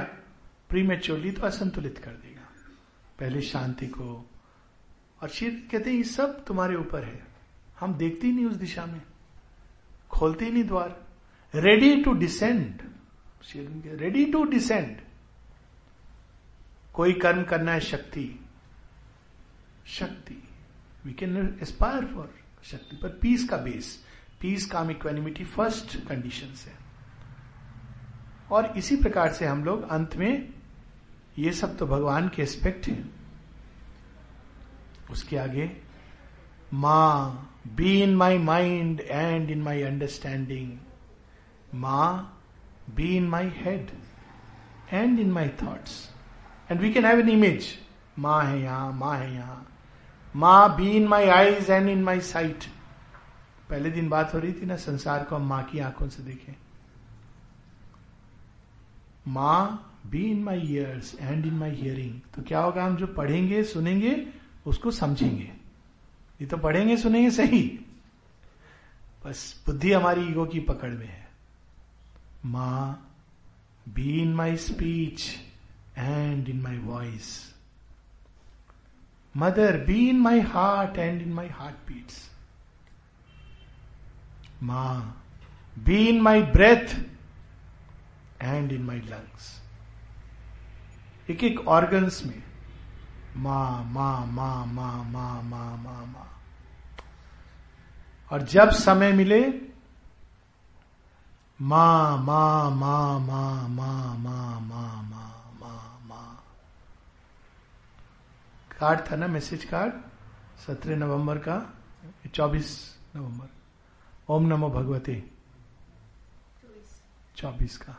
प्रीमेच्योरली तो असंतुलित कर देगा। पहले शांति को और शिव कहते हैं, ये सब तुम्हारे ऊपर है। हम देखते ही नहीं उस दिशा में। खोलते ही नहीं द्वार। Ready to descend ready to descend कोई कर्म करना है शक्ति। शक्ति। वी कैन एस्पायर फॉर शक्ति, पर पीस का बेस पीस काम इक्वेनिमिटी फ़र्स्ट कंडीशन है। और इसी प्रकार से हम लोग अंत में ये सब तो भगवान के एस्पेक्ट हैं। उसके आगे, Ma be in my mind and in my understanding Ma be in my head and in my thoughts and we can have an image माँ है यहाँ, माँ है यहाँ. Ma be in my eyes and in my sight पहले दिन बात हो रही थी ना, संसार को हम माँ की आँखों से देखें। Ma be in my ears and in my hearing तो क्या होगा, हम जो पढ़ेंगे, सुनेंगे उसको समझेंगे। ये तो पढ़ेंगे, सुनेंगे, सही। बस बुद्धि हमारी ईगो की पकड़ में है। Ma be in my speech and in my voice mother be in my heart and in my heart beats Ma be in my breath and in my lungs एक एक ऑर्गन्स में मा मा मा मा मा मा मा मा और जब समय मिले मा मा मा मा मा मा मा मा मा मा कार्ड था ना मैसेज कार्ड सत्रह नवंबर का चौबीस नवंबर ओम नमो भगवते चौबीस का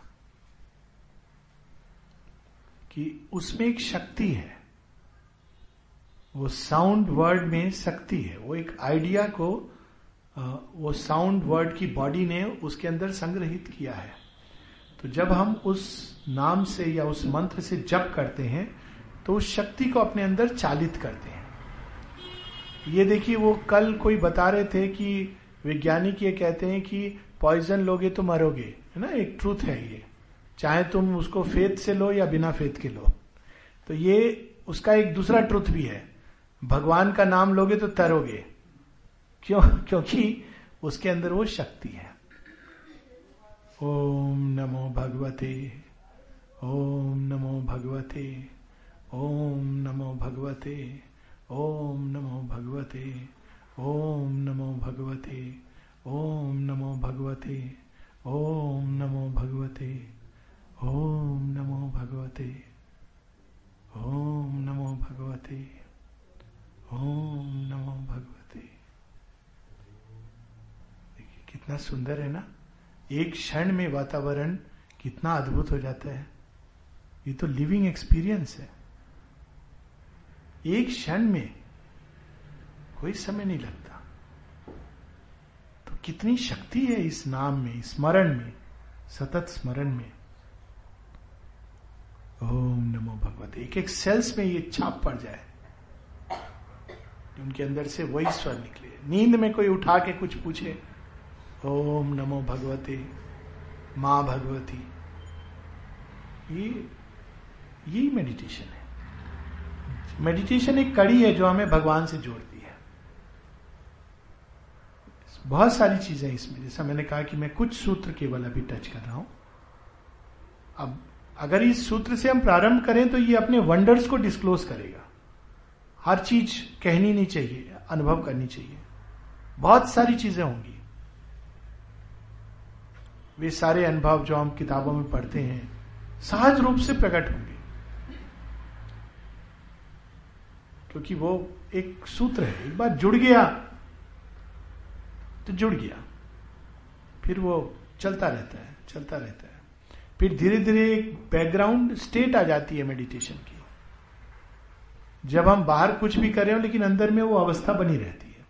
कि उसमें एक शक्ति है वो साउंड वर्ड में शक्ति है। वो एक आइडिया को वो साउंड वर्ड की बॉडी ने उसके अंदर संग्रहित किया है। तो जब हम उस नाम से या उस मंत्र से जप करते हैं तो उस शक्ति को अपने अंदर चालित करते हैं। ये देखिए, वो कल कोई बता रहे थे कि वैज्ञानिक ये कहते हैं कि पॉइजन लोगे तो मरोगे, है ना? एक ट्रूथ है ये। चाहे तुम उसको फेत से लो या बिना फेत के लो। तो ये, उसका एक दूसरा ट्रुथ भी है। भगवान का नाम लोगे तो तरोगे। क्यों? क्योंकि उसके अंदर वो शक्ति है। ओम नमो भगवते, ओम नमो भगवते, ओम नमो भगवते, ओम नमो भगवते, ओम नमो भगवते, ओम नमो भगवते, ओम नमो भगवते, ओम नमो भगवते, ओम नमो भगवते। ओम नमो भगवते। देखिए, कितना सुंदर है ना? एक क्षण में वातावरण कितना अद्भुत हो जाता है। ये तो लिविंग एक्सपीरियंस है। एक क्षण में कोई समय नहीं लगता। तो कितनी शक्ति है इस नाम में स्मरण में, सतत स्मरण में। ओम नमो भगवते। एक एक सेल्स में ये छाप पड़ जाए। उनके अंदर से वही स्वर निकले। नींद में कोई उठा के कुछ पूछे, ओम नमो भगवते, माँ भगवती। ये यही मेडिटेशन है। मेडिटेशन एक कड़ी है जो हमें भगवान से जोड़ती है। बहुत सारी चीज़ें इसमें। जैसा मैंने कहा कि मैं कुछ सूत्र केवल अभी टच कर रहा हूँ। अब, अगर इस सूत्र से हम प्रारंभ करें तो ये अपने वंडर्स को डिस्क्लोज करेगा। हर चीज़ कहनी नहीं चाहिए, अनुभव करनी चाहिए। बहुत सारी चीज़ें होंगी। वे सारे अनुभव जो हम किताबों में पढ़ते हैं, सहज रूप से प्रकट होंगे। क्योंकि वो एक सूत्र है, एक बार जुड़ गया तो जुड़ गया। फिर वो चलता रहता है, चलता रहता है। फिर धीरे धीरे एक बैकग्राउंड स्टेट आ जाती है मेडिटेशन की। जब हम बाहर कुछ भी कर रहे हो, लेकिन अंदर में वो अवस्था बनी रहती है।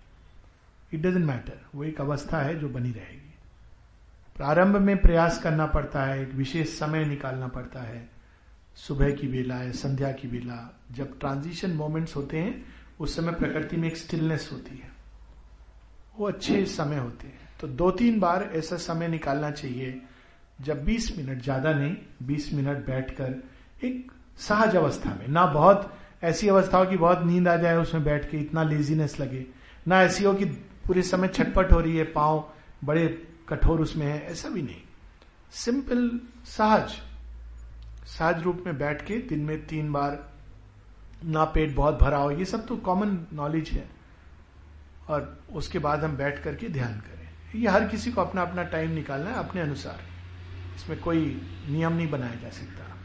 इट डजेंट मैटर वो एक अवस्था है जो बनी रहेगी। प्रारंभ में प्रयास करना पड़ता है, एक विशेष समय निकालना पड़ता है। सुबह की बेला है, संध्या की बेला जब ट्रांजिशन मोमेंट्स होते हैं, उस समय प्रकृति में एक स्टिलनेस होती है। वो अच्छे समय होते हैं। तो दो तीन बार ऐसा समय निकालना चाहिए। जब 20 मिनट, ज़्यादा नहीं 20 मिनट बैठकर एक सहज अवस्था में, ना बहुत ऐसी अवस्था हो कि बहुत नींद आ जाए, उसमें बैठ के इतना लेजीनेस लगे। ना ऐसी हो कि पूरे समय छटपट हो रही है, पाँव बड़े कठोर उसमें है, ऐसा भी नहीं। सिंपल सहज। सहज रूप में बैठ के दिन में तीन बार ना पेट बहुत भरा हो, ये सब तो कॉमन नॉलेज है। और उसके बाद हम बैठ करके ध्यान करें। ये हर किसी को अपना अपना टाइम निकालना है, अपने अनुसार। इसमें कोई नियम नहीं बनाया जा सकता।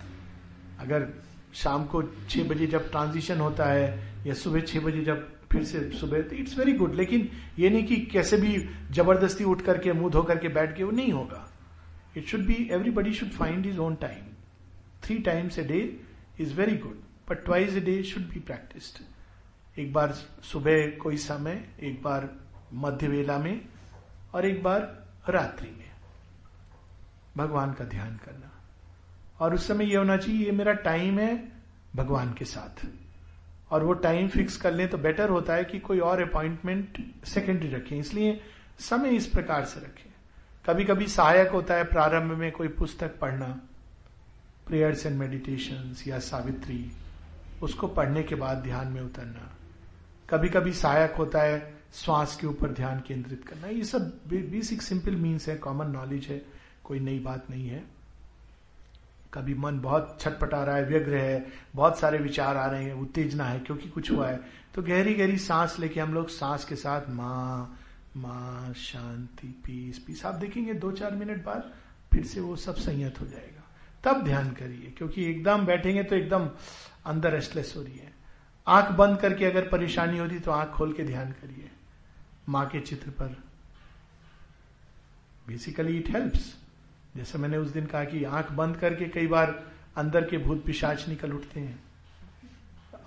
अगर शाम को छह बजे जब ट्रांजिशन होता है, या सुबह छह बजे जब फिर से सुबह तो इट्स वेरी गुड लेकिन ये नहीं कि कैसे भी ज़बरदस्ती उठ करके, मुँह धो करके बैठ के, वो नहीं होगा। It should be everybody should find his own time three times a day is very good but twice a day should be practised एक बार सुबह कोई समय, एक बार मध्य वेला में, और एक बार रात्रि में। भगवान का ध्यान करना। और उस समय यह होना चाहिए, ये मेरा टाइम है भगवान के साथ। और वो टाइम फिक्स कर लें तो बेटर होता है कि कोई और अपॉइंटमेंट सेकेंडरी रखें। इसलिए समय इस प्रकार से रखें। कभी कभी सहायक होता है प्रारंभ में कोई पुस्तक पढ़ना प्रेयर्स एंड मेडिटेशन या सावित्री, उसको पढ़ने के बाद ध्यान में उतरना। कभी कभी सहायक होता है श्वास के ऊपर ध्यान केंद्रित करना। ये सब बेसिक सिंपल मीन्स है कॉमन नॉलेज है, कोई नई बात नहीं है। कभी मन बहुत छटपटा रहा है, व्यग्र है, बहुत सारे विचार आ रहे हैं, उत्तेजना है, क्योंकि कुछ हुआ है। तो गहरी गहरी सांस लेके हम लोग सांस के साथ माँ माँ, शांति, पीस पीस। आप देखेंगे दो चार मिनट बाद फिर से वो सब संयत हो जाएगा। तब ध्यान करिए, क्योंकि एकदम बैठेंगे तो एकदम अंदर रेस्टलेस हो रही है। आँख बंद करके अगर परेशानी होती तो आँख खोल के ध्यान करिए। माँ के चित्र पर। बेसिकली इट हेल्प्स जैसे मैंने उस दिन कहा कि आँख बंद करके कई बार अंदर के भूत पिशाच निकल उठते हैं।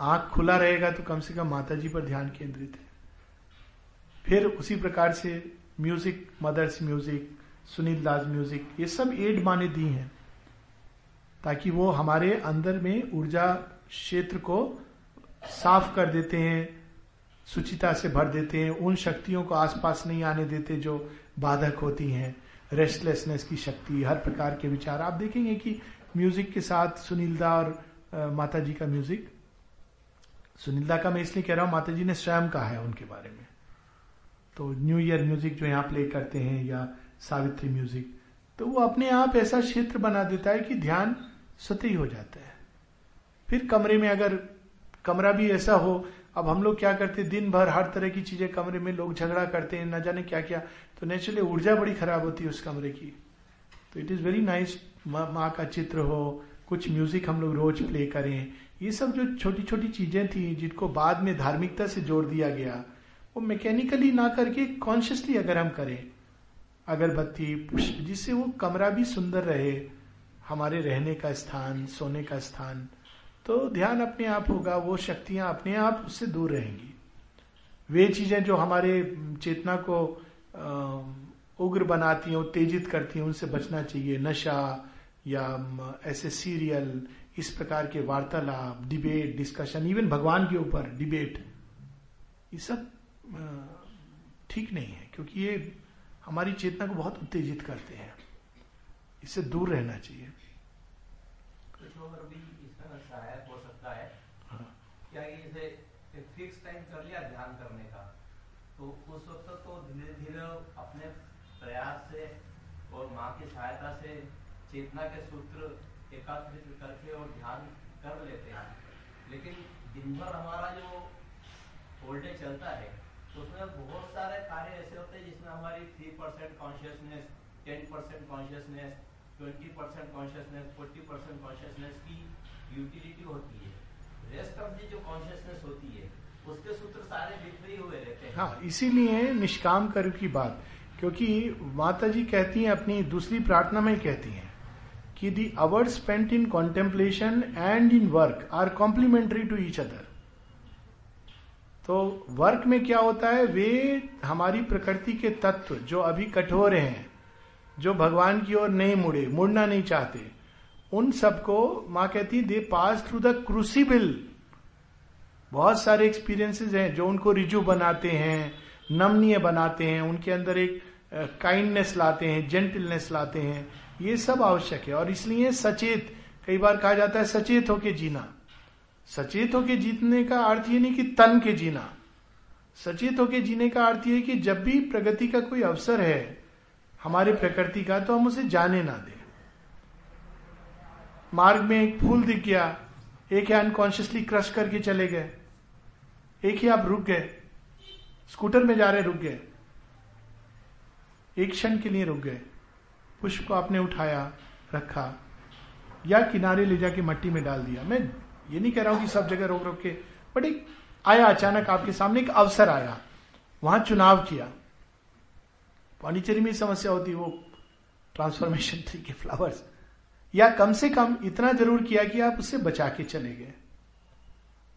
आँख खुला रहेगा तो कम से कम माता जी पर ध्यान केंद्रित है। फिर उसी प्रकार से music, mother's music, Sunil Das music, ये सब एड माने दी हैं, ताकि वो हमारे अंदर में ऊर्जा क्षेत्र को साफ़ कर देते हैं, सुचिता से भर देते हैं, उन शक्तियों को आसपास नहीं आने देते जो बाधक होती हैं। रेस्टलेसनेस की शक्ति, हर प्रकार के विचार। आप देखेंगे कि म्यूज़िक के साथ सुनीलदा और माता जी का म्यूज़िक सुनीलदा का मैं इसलिए कह रहा हूँ माता जी ने स्वयं कहा है उनके बारे में। तो न्यू ईयर म्यूज़िक जो यहाँ प्ले करते हैं या सावित्री म्यूज़िक तो वो अपने आप ऐसा क्षेत्र बना देता है कि ध्यान स्वतः हो जाता है। फिर कमरे में अगर कमरा भी ऐसा हो, अब हम लोग क्या करते दिन भर हर तरह की चीज़ें कमरे में लोग झगड़ा करते हैं, न जाने क्या क्या तो नेचुरली ऊर्जा बड़ी खराब होती है उस कमरे की। तो इट इज़ वेरी नाइस माँ का चित्र हो, कुछ म्यूज़िक हम लोग रोज प्ले करें। ये सब जो छोटी छोटी चीज़ें थी, जिनको बाद में धार्मिकता से जोड़ दिया गया, वो मैकेनिकली ना करके कॉन्शियसली अगर हम करें, अगरबत्ती, पुष्प, जिससे वो कमरा भी सुंदर रहे, हमारे रहने का स्थान, सोने का स्थान तो ध्यान अपने आप होगा, वो शक्तियाँ अपने आप उससे दूर रहेंगी। वे चीज़ें जो हमारे चेतना को उग्र बनाती हैं, उत्तेजित करती हैं, उनसे बचना चाहिए। नशा या ऐसे सीरियल, इस प्रकार के वार्तालाप, डिबेट, डिस्कशन, इवन भगवान के ऊपर डिबेट, ये सब ठीक नहीं है, क्योंकि ये हमारी चेतना को बहुत उत्तेजित करते हैं। इससे दूर रहना चाहिए कुछ और भी इसमें सहायक हो सकता है हाँ। क्या कि जैसे एक फिक्स टाइम कर लिया ध्यान करने का तो उस वक्त तो धीरे धीरे अपने प्रयास से और माँ की सहायता से चेतना के सूत्र एकत्रित करके और ध्यान कर लेते हैं। लेकिन दिन भर हमारा जो होल डे चलता है, उसमें बहुत सारे कार्य ऐसे होते हैं जिसमें हमारी three percent consciousness ten percent consciousness twenty percent consciousness forty percent consciousness की यूटिलिटी होती है। रेस्ट ऑफ़ दी जो कॉन्शियसनेस होती है, उसके सूत्र सारे बिखरे हुए रहते हैं। हाँ इसीलिए निष्काम कर्म की बात, क्योंकि माता जी कहती हैं, अपनी दूसरी प्रार्थना में कहती हैं। कि the hour spent in contemplation and in work are complementary to each other तो वर्क में क्या होता है? वे हमारी प्रकृति के तत्व जो अभी कठोर हैं, जो भगवान की ओर नहीं मुड़े, मुड़ना नहीं चाहते, उन सबको माँ कहती, they pass through the crucible बहुत सारे एक्सपीरियंसेस हैं जो उनको रिजू बनाते हैं, नमनीय बनाते हैं, उनके अंदर एक काइंडनेस लाते हैं जेंटलनेस लाते हैं। ये सब आवश्यक है। और इसलिए सचेत, कई बार कहा जाता है सचेत होके जीना। सचेत होके जीतने का अर्थ ये नहीं कि तन के जीना। सचेत होके जीने का अर्थ ये कि जब भी प्रगति का कोई अवसर है, हमारे प्रकृति का तो हम उसे जाने ना दें। मार्ग में एक फूल दिख गया, एक है अनकॉन्शियसली क्रश करके चले गए। एक ही आप रुक गए। स्कूटर में जा रहे रुक गए। एक क्षण के लिए रुक गए। पुष्प को आपने उठाया, रखा, या किनारे ले जाके मट्टी में डाल दिया। मैं ये नहीं कह रहा हूँ कि सब जगह रोक रोक के, बट एक आया अचानक आपके सामने, एक अवसर आया। वहाँ चुनाव किया। पांडिचेरी में समस्या होती, वो ट्रांसफॉर्मेशन ट्री के फ्लावर्स या कम से कम इतना ज़रूर किया कि आप उससे बचा के चले गए।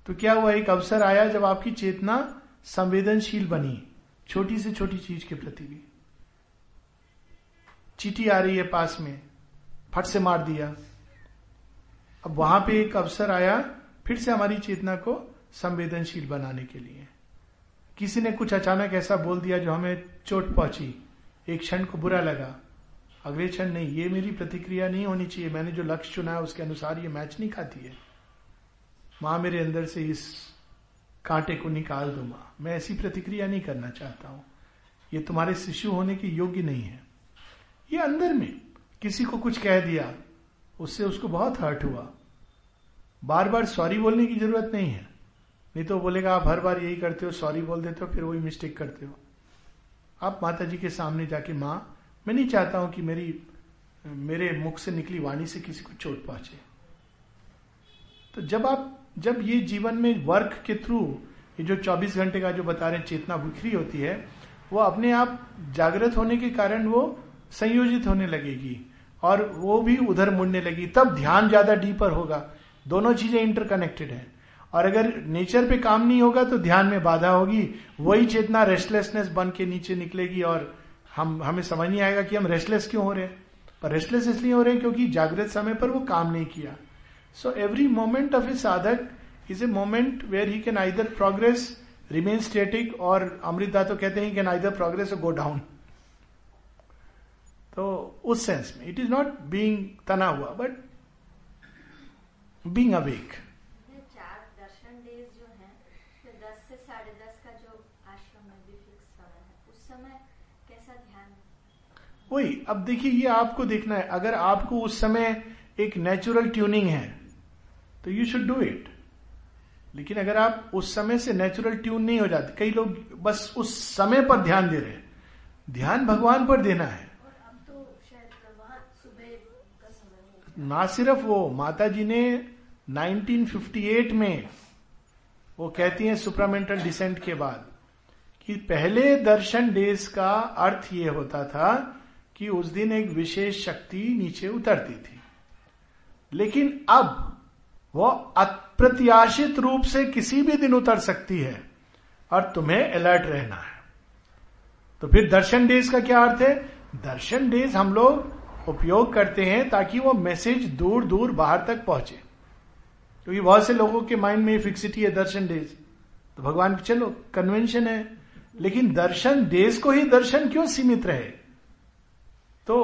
तो क्या हुआ, एक अवसर आया जब आपकी चेतना संवेदनशील बनी, छोटी से छोटी चीज़ के प्रति भी। चीटी आ रही है पास में, फट से मार दिया। अब वहाँ पे एक अवसर आया, फिर से हमारी चेतना को संवेदनशील बनाने के लिए। किसी ने कुछ अचानक ऐसा बोल दिया जो हमें चोट पहुँची। एक क्षण को बुरा लगा। अगले क्षण नहीं, ये मेरी प्रतिक्रिया नहीं होनी चाहिए। मैंने जो लक्ष्य चुना है, उसके अनुसार ये मैच नहीं खाती है। माँ मेरे अंदर से इस कांटे को निकाल दो माँ। मैं ऐसी प्रतिक्रिया नहीं करना चाहता हूँ। ये तुम्हारे शिशु होने के योग्य नहीं है। ये अंदर में किसी को कुछ कह दिया, उससे उसको बहुत हर्ट हुआ। बार बार सॉरी बोलने की ज़रूरत नहीं है। नहीं तो बोलेगा, आप हर बार यही करते हो सॉरी बोल देते हो, फिर वही मिस्टेक करते हो। आप माता जी के सामने जाके माँ, मैं नहीं चाहता हूँ कि मेरी, मेरे मुख से निकली वाणी से किसी को चोट पहुँचे। तो जब आप, जब ये जीवन में वर्क के थ्रू ये जो 24 घंटे का जो बता रहे हैं, चेतना बिखरी होती है, वो अपने आप जागृत होने के कारण वो संयोजित होने लगेगी और वो भी उधर मुड़ने लगी, तब ध्यान ज़्यादा डीपर होगा। दोनों चीज़ें इंटरकनेक्टेड है। और अगर नेचर पे काम नहीं होगा तो ध्यान में बाधा होगी। वही चेतना रेस्टलेसनेस बन के नीचे निकलेगी और हम, हमें समझ नहीं आएगा कि हम रेस्टलेस क्यों हो रहे हैं। पर रेस्टलेस इसलिए हो रहे हैं क्योंकि जागृत समय पर वो काम नहीं किया। So every moment of a sadhak is a moment where he can either progress remain static और अमृता तो कहते हैं can either progress go down तो उस सेंस में इट इज़ नॉट बीइंग तना हुआ but being awake darshan days जो हैं तो दस से साढ़े दस का जो आश्रम में समय है उस समय कैसा ध्यान? वही अब देखिए ये आपको देखना है। अगर आपको उस समय एक नेचुरल ट्यूनिंग है तो यू शुड डू इट लेकिन अगर आप उस समय से नेचुरल ट्यून नहीं हो जाते कई लोग बस उस समय पर ध्यान दे रहे हैं। ध्यान भगवान पर देना है और अब तो शायद वहाँ सुबह का समय हो ना सिर्फ़ वो माता जी ने 1958 में वो कहती हैं सुप्रामेंटल डिसेंट के बाद कि पहले दर्शन डेज़ का अर्थ ये होता था कि उस दिन एक विशेष शक्ति नीचे उतरती थी। लेकिन अब वो अप्रत्याशित रूप से किसी भी दिन उतर सकती है और तुम्हें अलर्ट रहना है। तो फिर दर्शन डेज़ का क्या अर्थ है? दर्शन डेज़ हम लोग उपयोग करते हैं ताकि वो मैसेज दूर दूर बाहर तक पहुँचे। क्योंकि बहुत से लोगों के माइंड में फिक्सिटी है, दर्शन डेज़ तो भगवान, चलो कन्वेंशन है। लेकिन दर्शन डेज़ को ही दर्शन क्यों सीमित रहे? तो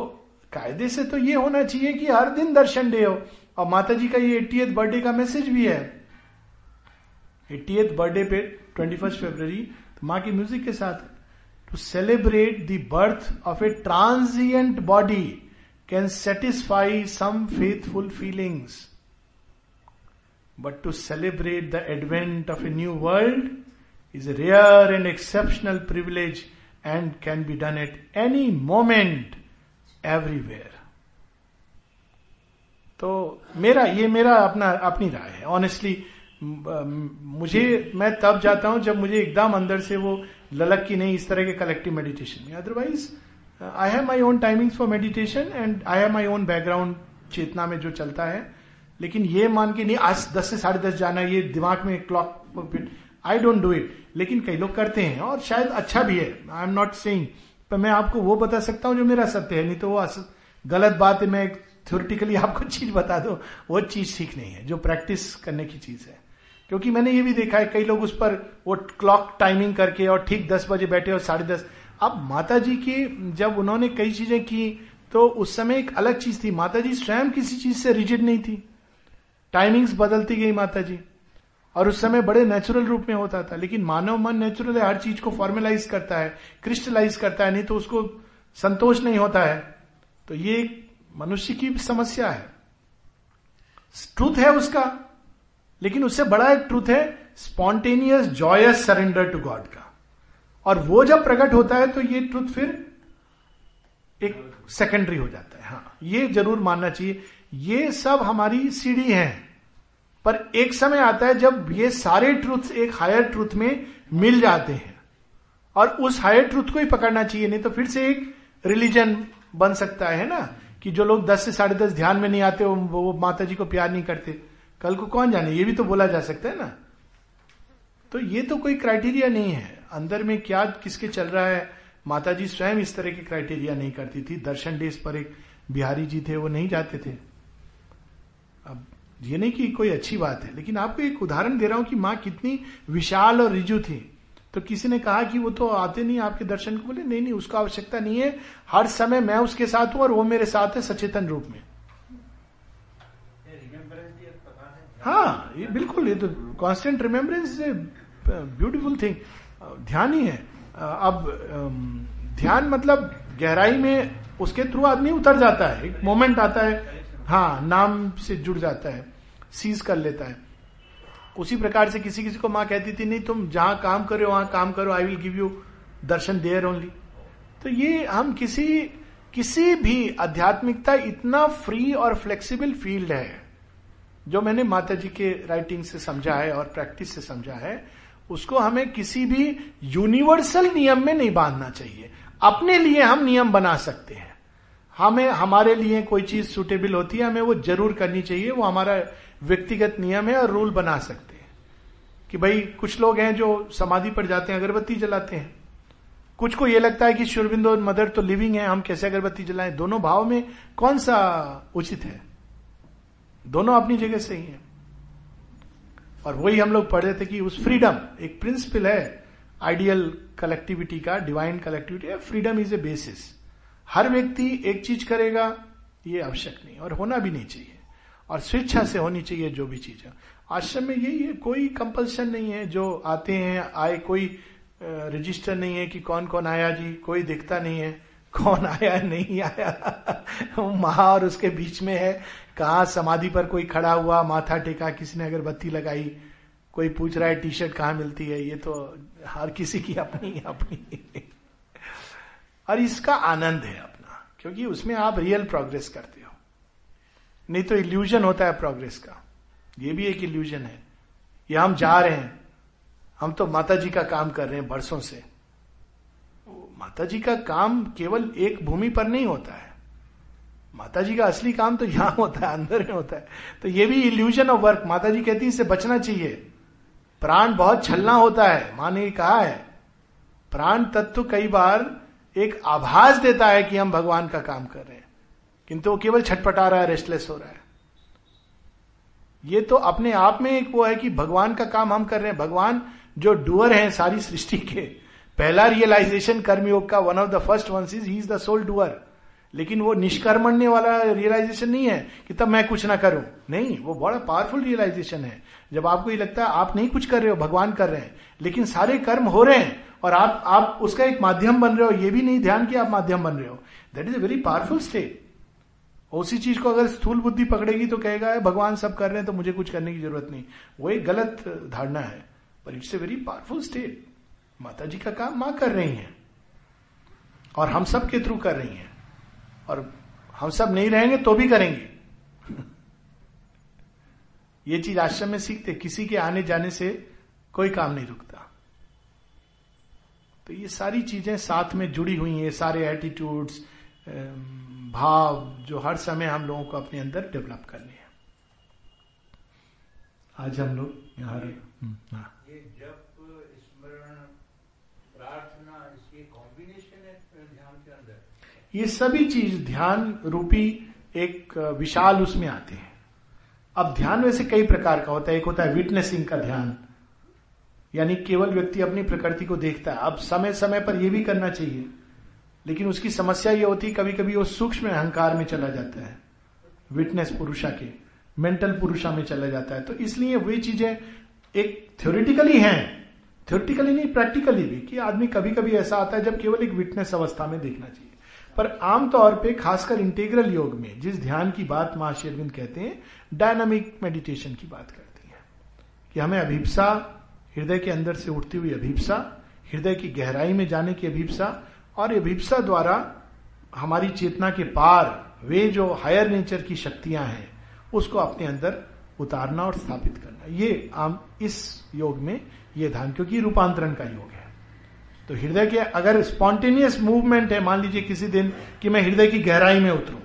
कायदे से तो ये होना चाहिए कि हर दिन दर्शन डे हो। और माता जी का ये एट्टी बर्थडे का मैसेज भी है। एट्टी बर्थडे पे ट्वेंटी फ़र्स्ट फेब्रवरी तो माँ की म्यूज़िक के साथ to celebrate the birth of a transient body can satisfy some faithful feelings but to celebrate the advent of a new world is rare and exceptional privilege and can be done at any moment everywhere तो मेरा, ये मेरा अपना, अपनी राय है। Honestly मुझे, मैं तब जाता हूँ जब मुझे एकदम अंदर से वो ललक की नहीं इस तरह के कलेक्टिव मेडिटेशन में। Otherwise I have my own timing for meditation and I have my own background चेतना में जो चलता है। लेकिन ये मान के नहीं, आज दस से साढ़े दस जाना, ये दिमाग में clock I don't do it लेकिन कई लोग करते हैं और शायद अच्छा भी है। आई एम नॉट सेइंग पर मैं आपको वो बता सकता हूँ जो मेरा सत्य है, नहीं तो वो गलत बात है, मैं थ्योरिटिकली आपको चीज़ बता दो। वो चीज़ ठीक नहीं है, जो प्रैक्टिस करने की चीज़ है। क्योंकि मैंने ये भी देखा है, कई लोग उस पर वो क्लॉक टाइमिंग करके और ठीक दस बजे बैठे और साढ़े दस अब माता जी की, जब उन्होंने कई चीज़ें की तो उस समय एक अलग चीज़ थी। माता जी स्वयं किसी चीज़ से रिजिड नहीं थी। टाइमिंग्स बदलती गई माता जी और उस समय बड़े नेचुरल रूप में होता था। लेकिन मानव मन नेचुरल है, हर चीज़ को फॉर्मेलाइज करता है क्रिस्टलाइज करता है, नहीं तो उसको संतोष नहीं होता है। तो ये मनुष्य की समस्या है। ट्रूथ है उसका, लेकिन उससे बड़ा एक ट्रूथ है spontaneous joyous surrender to God का। और वो जब प्रकट होता है तो ये ट्रूथ फिर एक सेकेंडरी हो जाता है हाँ। ये ज़रूर मानना चाहिए। ये सब हमारी सीढ़ी है पर एक समय आता है जब ये सारे ट्रूथ एक हायर ट्रूथ में मिल जाते हैं। और उस हायर ट्रूथ को ही पकड़ना चाहिए नहीं तो फिर से एक रिलीजन बन सकता है ना कि जो लोग दस से साढ़े दस ध्यान में नहीं आते वो, वो माता जी को प्यार नहीं करते। कल को कौन जाने? ये भी तो बोला जा सकता है ना। तो ये तो कोई क्राइटेरिया नहीं है। अंदर में क्या, किसके चल रहा है? माता जी स्वयं इस तरह के क्राइटेरिया नहीं करती थी। दर्शन डेज़ पर एक बिहारी जी थे, वो नहीं जाते थे। अब ये नहीं कि कोई अच्छी बात है, लेकिन आपको एक उदाहरण दे रहा हूँ कि माँ कितनी विशाल और रिजु थी। तो किसी ने कहा कि वो तो आते नहीं आपके दर्शन को बोले, नहीं नहीं, उसका आवश्यकता नहीं है। हर समय मैं उसके साथ हूँ और वो मेरे साथ है सचेतन रूप में। हाँ ये बिल्कुल, ये तो constant remembrance is beautiful thing ध्यान ही। है अब ध्यान मतलब गहराई में उसके थ्रू आदमी उतर जाता है। एक मोमेंट आता है। हाँ नाम से जुड़ जाता है। सीज कर लेता है। उसी प्रकार से किसी किसी को माँ कहती थी, नहीं, तुम जहाँ काम करो वहाँ काम करो। I will give you darshan there only तो ये हम किसी किसी भी आध्यात्मिकता इतना फ्री और फ्लेक्सिबल फ़ील्ड है, जो मैंने माता जी के राइटिंग से समझा है और प्रैक्टिस से समझा है उसको हमें किसी भी यूनिवर्सल नियम में नहीं बांधना चाहिए। अपने लिए हम नियम बना सकते हैं। हमें, हमारे लिए कोई चीज़ सुटेबल होती है, हमें वो ज़रूर करनी चाहिए, वो हमारा व्यक्तिगत नियम है और रूल बना सकते हैं। कि भाई, कुछ लोग हैं जो समाधि पर जाते हैं, अगरबत्ती जलाते हैं। कुछ को ये लगता है कि शुरबिंदो और मदर तो लिविंग है, हम कैसे अगरबत्ती जलाएँ? दोनों भाव में कौन सा उचित है? दोनों अपनी जगह सही है। और वही हम लोग पढ़ रहे थे कि उस फ्रीडम एक प्रिंसिपल है आइडियल कलेक्टिविटी का डिवाइन कलेक्टिविटी है फ्रीडम इज़ ए बेसिस हर व्यक्ति एक चीज़ करेगा, ये आवश्यक नहीं, और होना भी नहीं चाहिए, और स्वेच्छा से होनी चाहिए जो भी चीज़। है आश्रम में यही है, कोई कंपल्सन नहीं है, जो आते हैं, आए, कोई रजिस्टर नहीं है कि कौन कौन आया जी, कोई दिखता नहीं है। कौन आया? नहीं आया। महा और उसके बीच में है। कहा समाधि पर कोई खड़ा हुआ, माथा टेका किसी ने अगरबत्ती लगाई? कोई पूछ रहा है टी शर्ट कहाँ मिलती है? ये तो हर किसी की अपनी अपनी। और इसका आनंद है अपना, क्योंकि उसमें आप रियल प्रोग्रेस करते हो। नहीं तो इल्यूजन होता है प्रोग्रेस का। ये भी एक इल्यूजन है। ये हम जा रहे हैं। हम तो माता जी का काम कर रहे हैं बरसों से। माता जी का काम केवल एक भूमि पर नहीं होता है। माता जी का असली काम तो यहाँ होता है, अंदर में होता है। तो ये भी इल्यूजन ऑफ़ वर्क माता जी कहती है इससे बचना चाहिए। प्राण बहुत छलना होता है। माँ ने कहा है, प्राण तत्व कई बार एक आभास देता है कि हम भगवान का काम कर रहे हैं। किंतु वो केवल छटपटा रहा है रेस्टलेस हो रहा है। ये तो अपने आप में एक वो है कि भगवान का काम हम कर रहे हैं। भगवान जो डुअर हैं सारी सृष्टि के पहला रियलाइजेशन कर्मयोग का one of the first ones is he is the soul doer लेकिन वो निष्कर्मण्य वाला रियलाइजेशन नहीं है कि तब मैं कुछ ना करूँ। नहीं, वो बड़ा पावरफुल रियलाइजेशन है। जब आपको ये लगता है आप नहीं कुछ कर रहे हो, भगवान कर रहे हैं, लेकिन सारे कर्म हो रहे हैं और आप आप उसका एक माध्यम बन रहे हो, ये भी नहीं ध्यान कि आप माध्यम बन रहे हो। That is a very powerful state उसी चीज़ को अगर स्थूल बुद्धि पकड़ेगी तो कहेगा भगवान सब कर रहे हैं तो मुझे कुछ करने की ज़रूरत नहीं। वो एक गलत धारणा है पर it's a very powerful state Mata ji का काम माँ कर रही हैं। और हम सब के थ्रू कर रही हैं। और हम सब नहीं रहेंगे तो भी करेंगे। ये चीज़ आश्रम में सीखते किसी के आने जाने से कोई काम नहीं रुकता। तो ये सारी चीज़ें साथ में जुड़ी हुई हैं सारे एटीट्यूड्स भाव जो हर समय हम लोगों को अपने अंदर डेवलप करने हैं। आज हम लोग यहाँ हम्म, हाँ। ये जब स्मरण प्रार्थना इसकी कॉम्बिनेशन है ध्यान के अंदर ये सभी चीज़ ध्यान रूपी एक विशाल उसमें आते हैं। अब ध्यान वैसे कई प्रकार का होता है। एक होता है विटनेसिंग का ध्यान। यानी केवल व्यक्ति अपनी प्रकृति को देखता है। अब समय समय पर यह भी करना चाहिए। लेकिन उसकी समस्या ये होती है कभी कभी वो सूक्ष्म अहंकार में चला जाता है। विटनेस पुरुषा के मेंटल पुरुषा में चला जाता है। तो इसलिए वे चीज़ें एक थ्योरिटिकली हैं। थ्योरिटिकली नहीं प्रैक्टिकली भी, कि आदमी कभी कभी ऐसा आता है जब केवल एक विटनेस अवस्था में देखना चाहिए। पर आमतौर पे, खासकर इंटीग्रल योग में, जिस ध्यान की बात महाशेरविंद कहते हैं, डायनामिक मेडिटेशन की बात करती है। कि हमें अभिप्सा, हृदय के अंदर से उठती हुई अभिप्सा, हृदय की गहराई में जाने की अभिप्सा, और अभिप्सा द्वारा हमारी चेतना के पार वे जो हायर नेचर की शक्तियाँ हैं, उसको अपने अंदर उतारना और स्थापित करना। ये आम, इस योग में ये ध्यान, क्योंकि रूपांतरण का योग है। तो हृदय के अगर स्पॉन्टेनियस मूवमेंट है, मान लीजिए किसी दिन कि मैं हृदय की गहराई में उतरू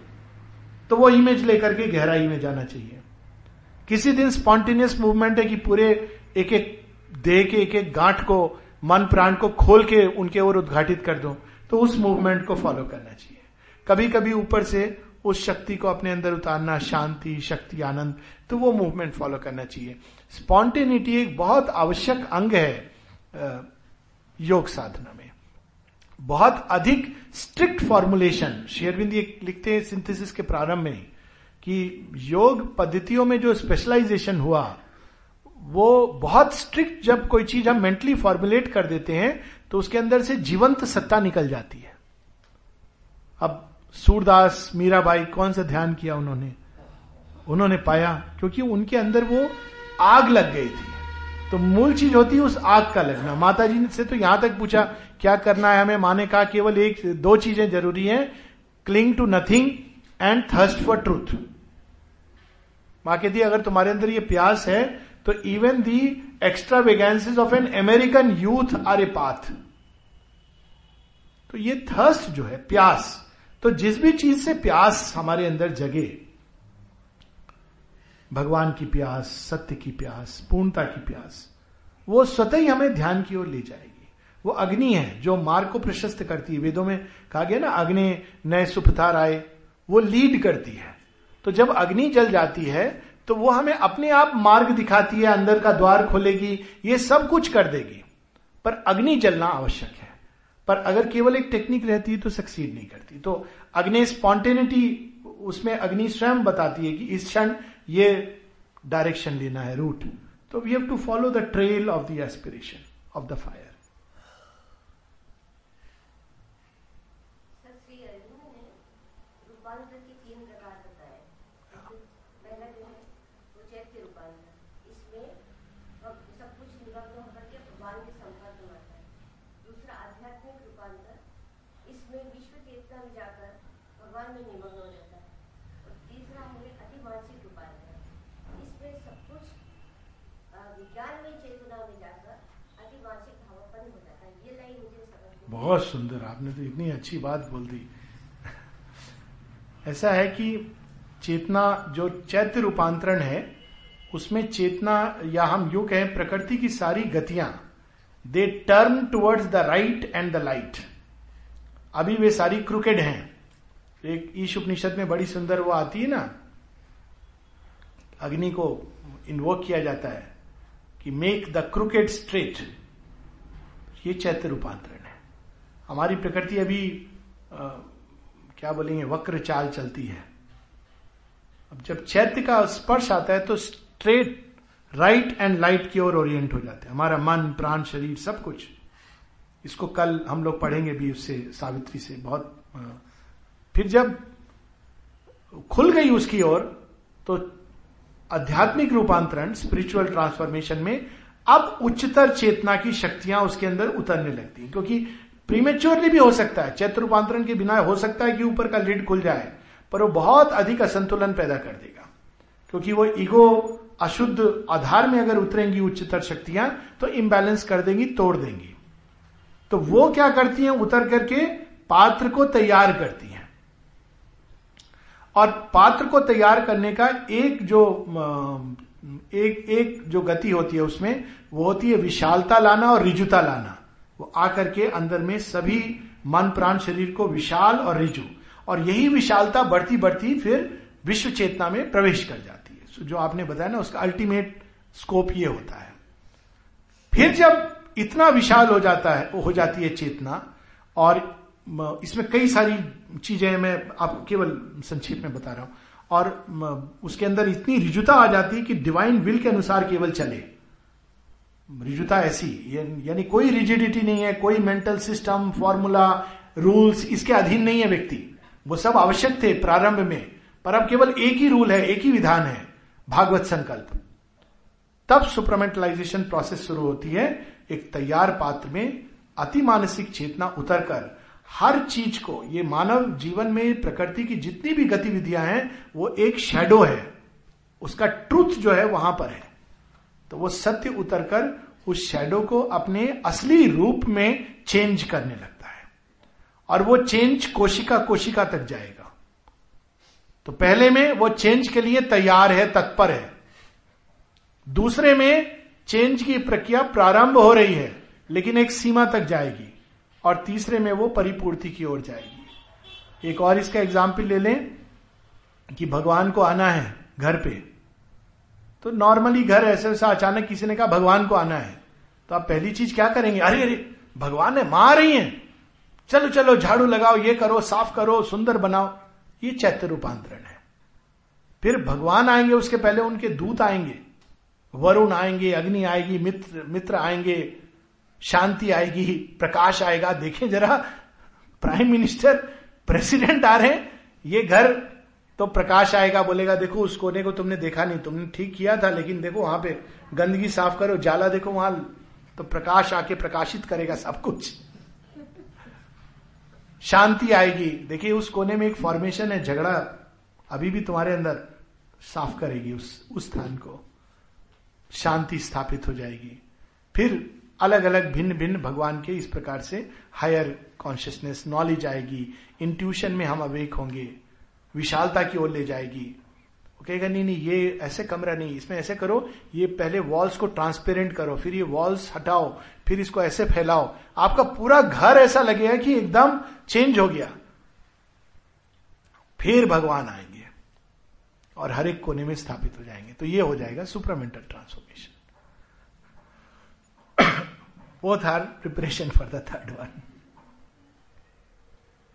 तो वो इमेज लेकर के गहराई में जाना चाहिए। किसी दिन स्पॉन्टेनियस मूवमेंट है कि पूरे एक एक देह के, एक एक गांठ को, मन प्राण को खोल के उनके ओर उद्घाटित कर दो तो उस मूवमेंट को फॉलो करना चाहिए। कभी कभी ऊपर से उस शक्ति को अपने अंदर उतारना, शांति, शक्ति, आनंद तो वो मूवमेंट फॉलो करना चाहिए। स्पॉन्टेनिटी एक बहुत आवश्यक अंग है। योग साधना में। बहुत अधिक स्ट्रिक्ट फॉर्मुलेशन शेयरविंद ये लिखते हैं सिंथेसिस के प्रारंभ में, कि योग पद्धतियों में जो स्पेशलाइजेशन हुआ, वो बहुत स्ट्रिक्ट जब कोई चीज़ हम मेंटली फॉर्मुलेट कर देते हैं तो उसके अंदर से जीवंत सत्ता निकल जाती है। अब सूरदास, मीराबाई, कौन सा ध्यान किया उन्होंने? उन्होंने पाया, क्योंकि उनके अंदर वो आग लग गई थी। तो मूल चीज़ होती है उस आग का लगना। माता जी से तो यहाँ तक पूछा, क्या करना है हमें? माने कहा, केवल एक, दो चीज़ें ज़रूरी हैं cling to nothing and thirst for truth माँ कहती अगर तुम्हारे अंदर ये प्यास है तो even the extravagances of an American youth are a path तो ये थर्स्ट जो है, प्यास तो जिस भी चीज़ से प्यास हमारे अंदर जगे भगवान की प्यास, सत्य की प्यास, पूर्णता की प्यास, वो स्वतः ही हमें ध्यान की ओर ले जाएगी। वो अग्नि है जो मार्ग को प्रशस्त करती है। वेदों में कहा गया ना, अग्नि नए सुपथार आए, वो लीड करती है। तो जब अग्नि जल जाती है तो वो हमें अपने आप मार्ग दिखाती है, अंदर का द्वार खोलेगी, ये सब कुछ कर देगी। पर अग्नि जलना आवश्यक है। पर अगर केवल एक टेक्निक रहती है तो सक्सीड नहीं करती। तो अग्नि स्पॉन्टेनिटी उसमें अग्नि स्वयं बताती है कि इस क्षण ये डायरेक्शन लेना है रूट तो we have to follow the trail of the aspiration of the fire बहुत सुंदर आपने तो इतनी अच्छी बात बोल दी। ऐसा है कि चेतना जो चैत्य रूपांतरण है उसमें चेतना या हम यू कहें प्रकृति की सारी गतियाँ they turn towards the right and the light अभी वे सारी क्रुकेड हैं। एक ईश उपनिषद में बड़ी सुंदर वो आती है ना अग्नि को इन्वोक किया जाता है। कि मेक द क्रुकेट स्ट्रेट ये चैत्य रूपांतरण है। हमारी प्रकृति अभी आ, क्या बोलेंगे वक्र चाल चलती है। अब जब चैत्य का स्पर्श आता है तो स्ट्रेट राइट एंड लाइट की ओर ओरिएंट हो जाते हैं। हमारा मन प्राण शरीर सब कुछ। इसको कल हम लोग पढ़ेंगे भी उससे सावित्री से बहुत फिर जब खुल गई उसकी ओर तो आध्यात्मिक रूपांतरण स्पिरिचुअल ट्रांसफॉर्मेशन में अब उच्चतर चेतना की शक्तियाँ उसके अंदर उतरने लगती हैं। क्योंकि प्रीमेच्योरली भी हो सकता है, चैत्र रूपांतरण के बिना हो सकता है कि ऊपर का लिड खुल जाए, पर वो बहुत अधिक असंतुलन पैदा कर देगा। क्योंकि वो ईगो अशुद्ध आधार में अगर उतरेंगी उच्चतर शक्तियाँ तो इम्बैलेंस कर देंगी, तोड़ देंगी। तो वो क्या करती हैं? उतर करके पात्र को तैयार करती हैं। और पात्र को तैयार करने का एक जो एक एक जो गति होती है उसमें, वो होती है विशालता लाना और रिजुता लाना। वो आकर के अंदर में सभी मन प्राण शरीर को विशाल और रिजु। और यही विशालता बढ़ती बढ़ती फिर विश्व चेतना में प्रवेश कर जाती है। जो आपने बताया ना, उसका अल्टीमेट स्कोप ये होता है। फिर जब इतना विशाल हो जाता है, हो जाती है चेतना, और इसमें कई सारी चीज़ें मैं आपको केवल संक्षेप में बता रहा हूँ। और उसके अंदर इतनी रिजुता आ जाती है कि डिवाइन विल के अनुसार केवल चले। रिजुता ऐसी यानी कोई रिजिडिटी नहीं है, कोई मेंटल सिस्टम फॉर्मूला रूल्स इसके अधीन नहीं है व्यक्ति। वो सब आवश्यक थे प्रारंभ में, पर अब केवल एक ही रूल है, एक ही विधान है, भागवत संकल्प। तब सुपरमेंटलाइजेशन प्रोसेस शुरू होती है, एक तैयार पात्र में अति मानसिक चेतना उतरकर। हर चीज़ को, ये मानव जीवन में प्रकृति की जितनी भी गतिविधियाँ हैं, वो एक शेडो है। उसका ट्रुथ जो है, वहाँ पर है। तो वो सत्य उतरकर उस शेडो को अपने असली रूप में चेंज करने लगता है। और वो चेंज कोशिका कोशिका तक जाएगा। तो पहले में वो चेंज के लिए तैयार है, तत्पर है। दूसरे में चेंज की प्रक्रिया प्रारंभ हो रही है, लेकिन एक सीमा तक जाएगी। और तीसरे में वो परिपूर्ति की ओर जाएगी। एक और इसका एग्ज़ाम्पल ले लें कि भगवान को आना है घर पे। तो नॉर्मली घर ऐसे वैसा अचानक किसी ने कहा, भगवान को आना है। तो आप पहली चीज़ क्या करेंगे? अरे अरे, भगवान है, माँ आ रही है। चलो चलो, झाड़ू लगाओ, ये करो, साफ़ करो, सुंदर बनाओ। ये चैत्य रूपांतरण है। फिर भगवान आएँगे, उसके पहले उनके दूत आएँगे। वरुण आएँगे, अग्नि आएगी, मित्र मित्र आएँगे शांति आएगी, प्रकाश आएगा। देखें जरा प्राइम मिनिस्टर प्रेसिडेंट आ रहे हैं। ये घर तो प्रकाश आएगा, बोलेगा, देखो, उस कोने को तुमने देखा नहीं, तुमने ठीक किया था, लेकिन देखो, वहाँ पे गंदगी साफ़ करो, जाला देखो वहाँ तो प्रकाश आके प्रकाशित करेगा सब कुछ। शांति आएगी। देखिए, उस कोने में एक फॉर्मेशन है, झगड़ा अभी भी तुम्हारे अंदर साफ़ करेगी, उस उस स्थान को। शांति स्थापित हो जाएगी। फिर अलग अलग भिन्न भिन्न भगवान के इस प्रकार से हायर कॉन्शियसनेस नॉलेज आएगी। इंट्यूशन में हम अवेक होंगे। विशालता की ओर ले जाएगी। वो कहेगा, नहीं नहीं, ये ऐसे कमरा नहीं, इसमें ऐसे करो, ये पहले वॉल्स को ट्रांसपेरेंट करो, फिर ये वॉल्स हटाओ, फिर इसको ऐसे फैलाओ। आपका पूरा घर ऐसा लगेगा कि एकदम चेंज हो गया। फिर भगवान आएँगे और हर एक कोने में स्थापित हो जाएँगे। तो ये हो जाएगा supramental transformation both are preparation for the third one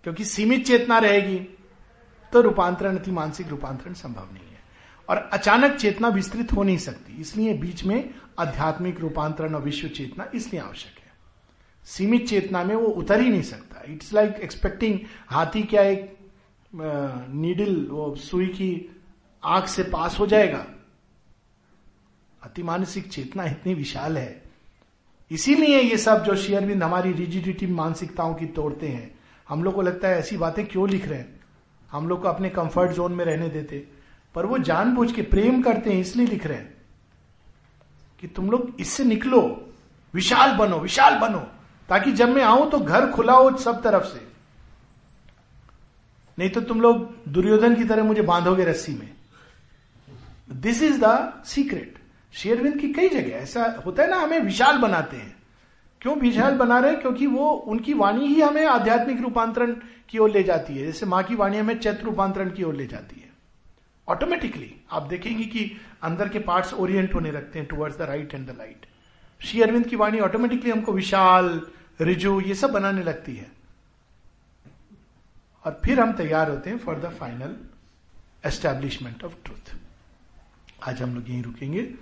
क्योंकि सीमित चेतना रहेगी तो रूपांतरण, अति मानसिक रूपांतरण संभव नहीं है। और अचानक चेतना विस्तृत हो नहीं सकती, इसलिए बीच में आध्यात्मिक रूपांतरण और विश्व चेतना इसलिए आवश्यक है। सीमित चेतना में वो उतर ही नहीं सकता। इट्स लाइक एक्सपेक्टिंग हाथी क्या एक नीडल वो सुई की आँख से पास हो जाएगा। अति मानसिक चेतना इतनी विशाल है इसीलिए ये सब जो शेयरविंद हमारी रिजिडिटी मानसिकताओं की तोड़ते हैं, हम लोग को लगता है ऐसी बातें क्यों लिख रहे हैं? हम लोग को अपने कंफर्ट जोन में रहने देते, पर वो जानबूझ के प्रेम करते हैं, इसलिए लिख रहे हैं कि तुम लोग इससे निकलो, विशाल बनो विशाल बनो, ताकि जब मैं आऊँ तो घर खुला हो सब तरफ़ से। नहीं तो तुम लोग दुर्योधन की तरह मुझे बांधोगे रस्सी में। दिस इज़ द सीक्रेट शेयरविंद की कई जगह ऐसा होता है ना, हमें विशाल बनाते हैं। क्यों विशाल बना रहे हैं? क्योंकि वो, उनकी वाणी ही हमें आध्यात्मिक रूपांतरण की ओर ले जाती है। जैसे माँ की वाणी हमें चैत्र रूपांतरण की ओर ले जाती है। ऑटोमेटिकली आप देखेंगे कि अंदर के पार्ट्स ओरिएंट होने लगते हैं towards the right and the light Shri Aurobindo की वाणी ऑटोमेटिकली हमको विशाल, रिजु, ये सब बनाने लगती है। और फिर हम तैयार होते हैं for the final establishment of truth आज हम लोग यहीं रुकेंगे।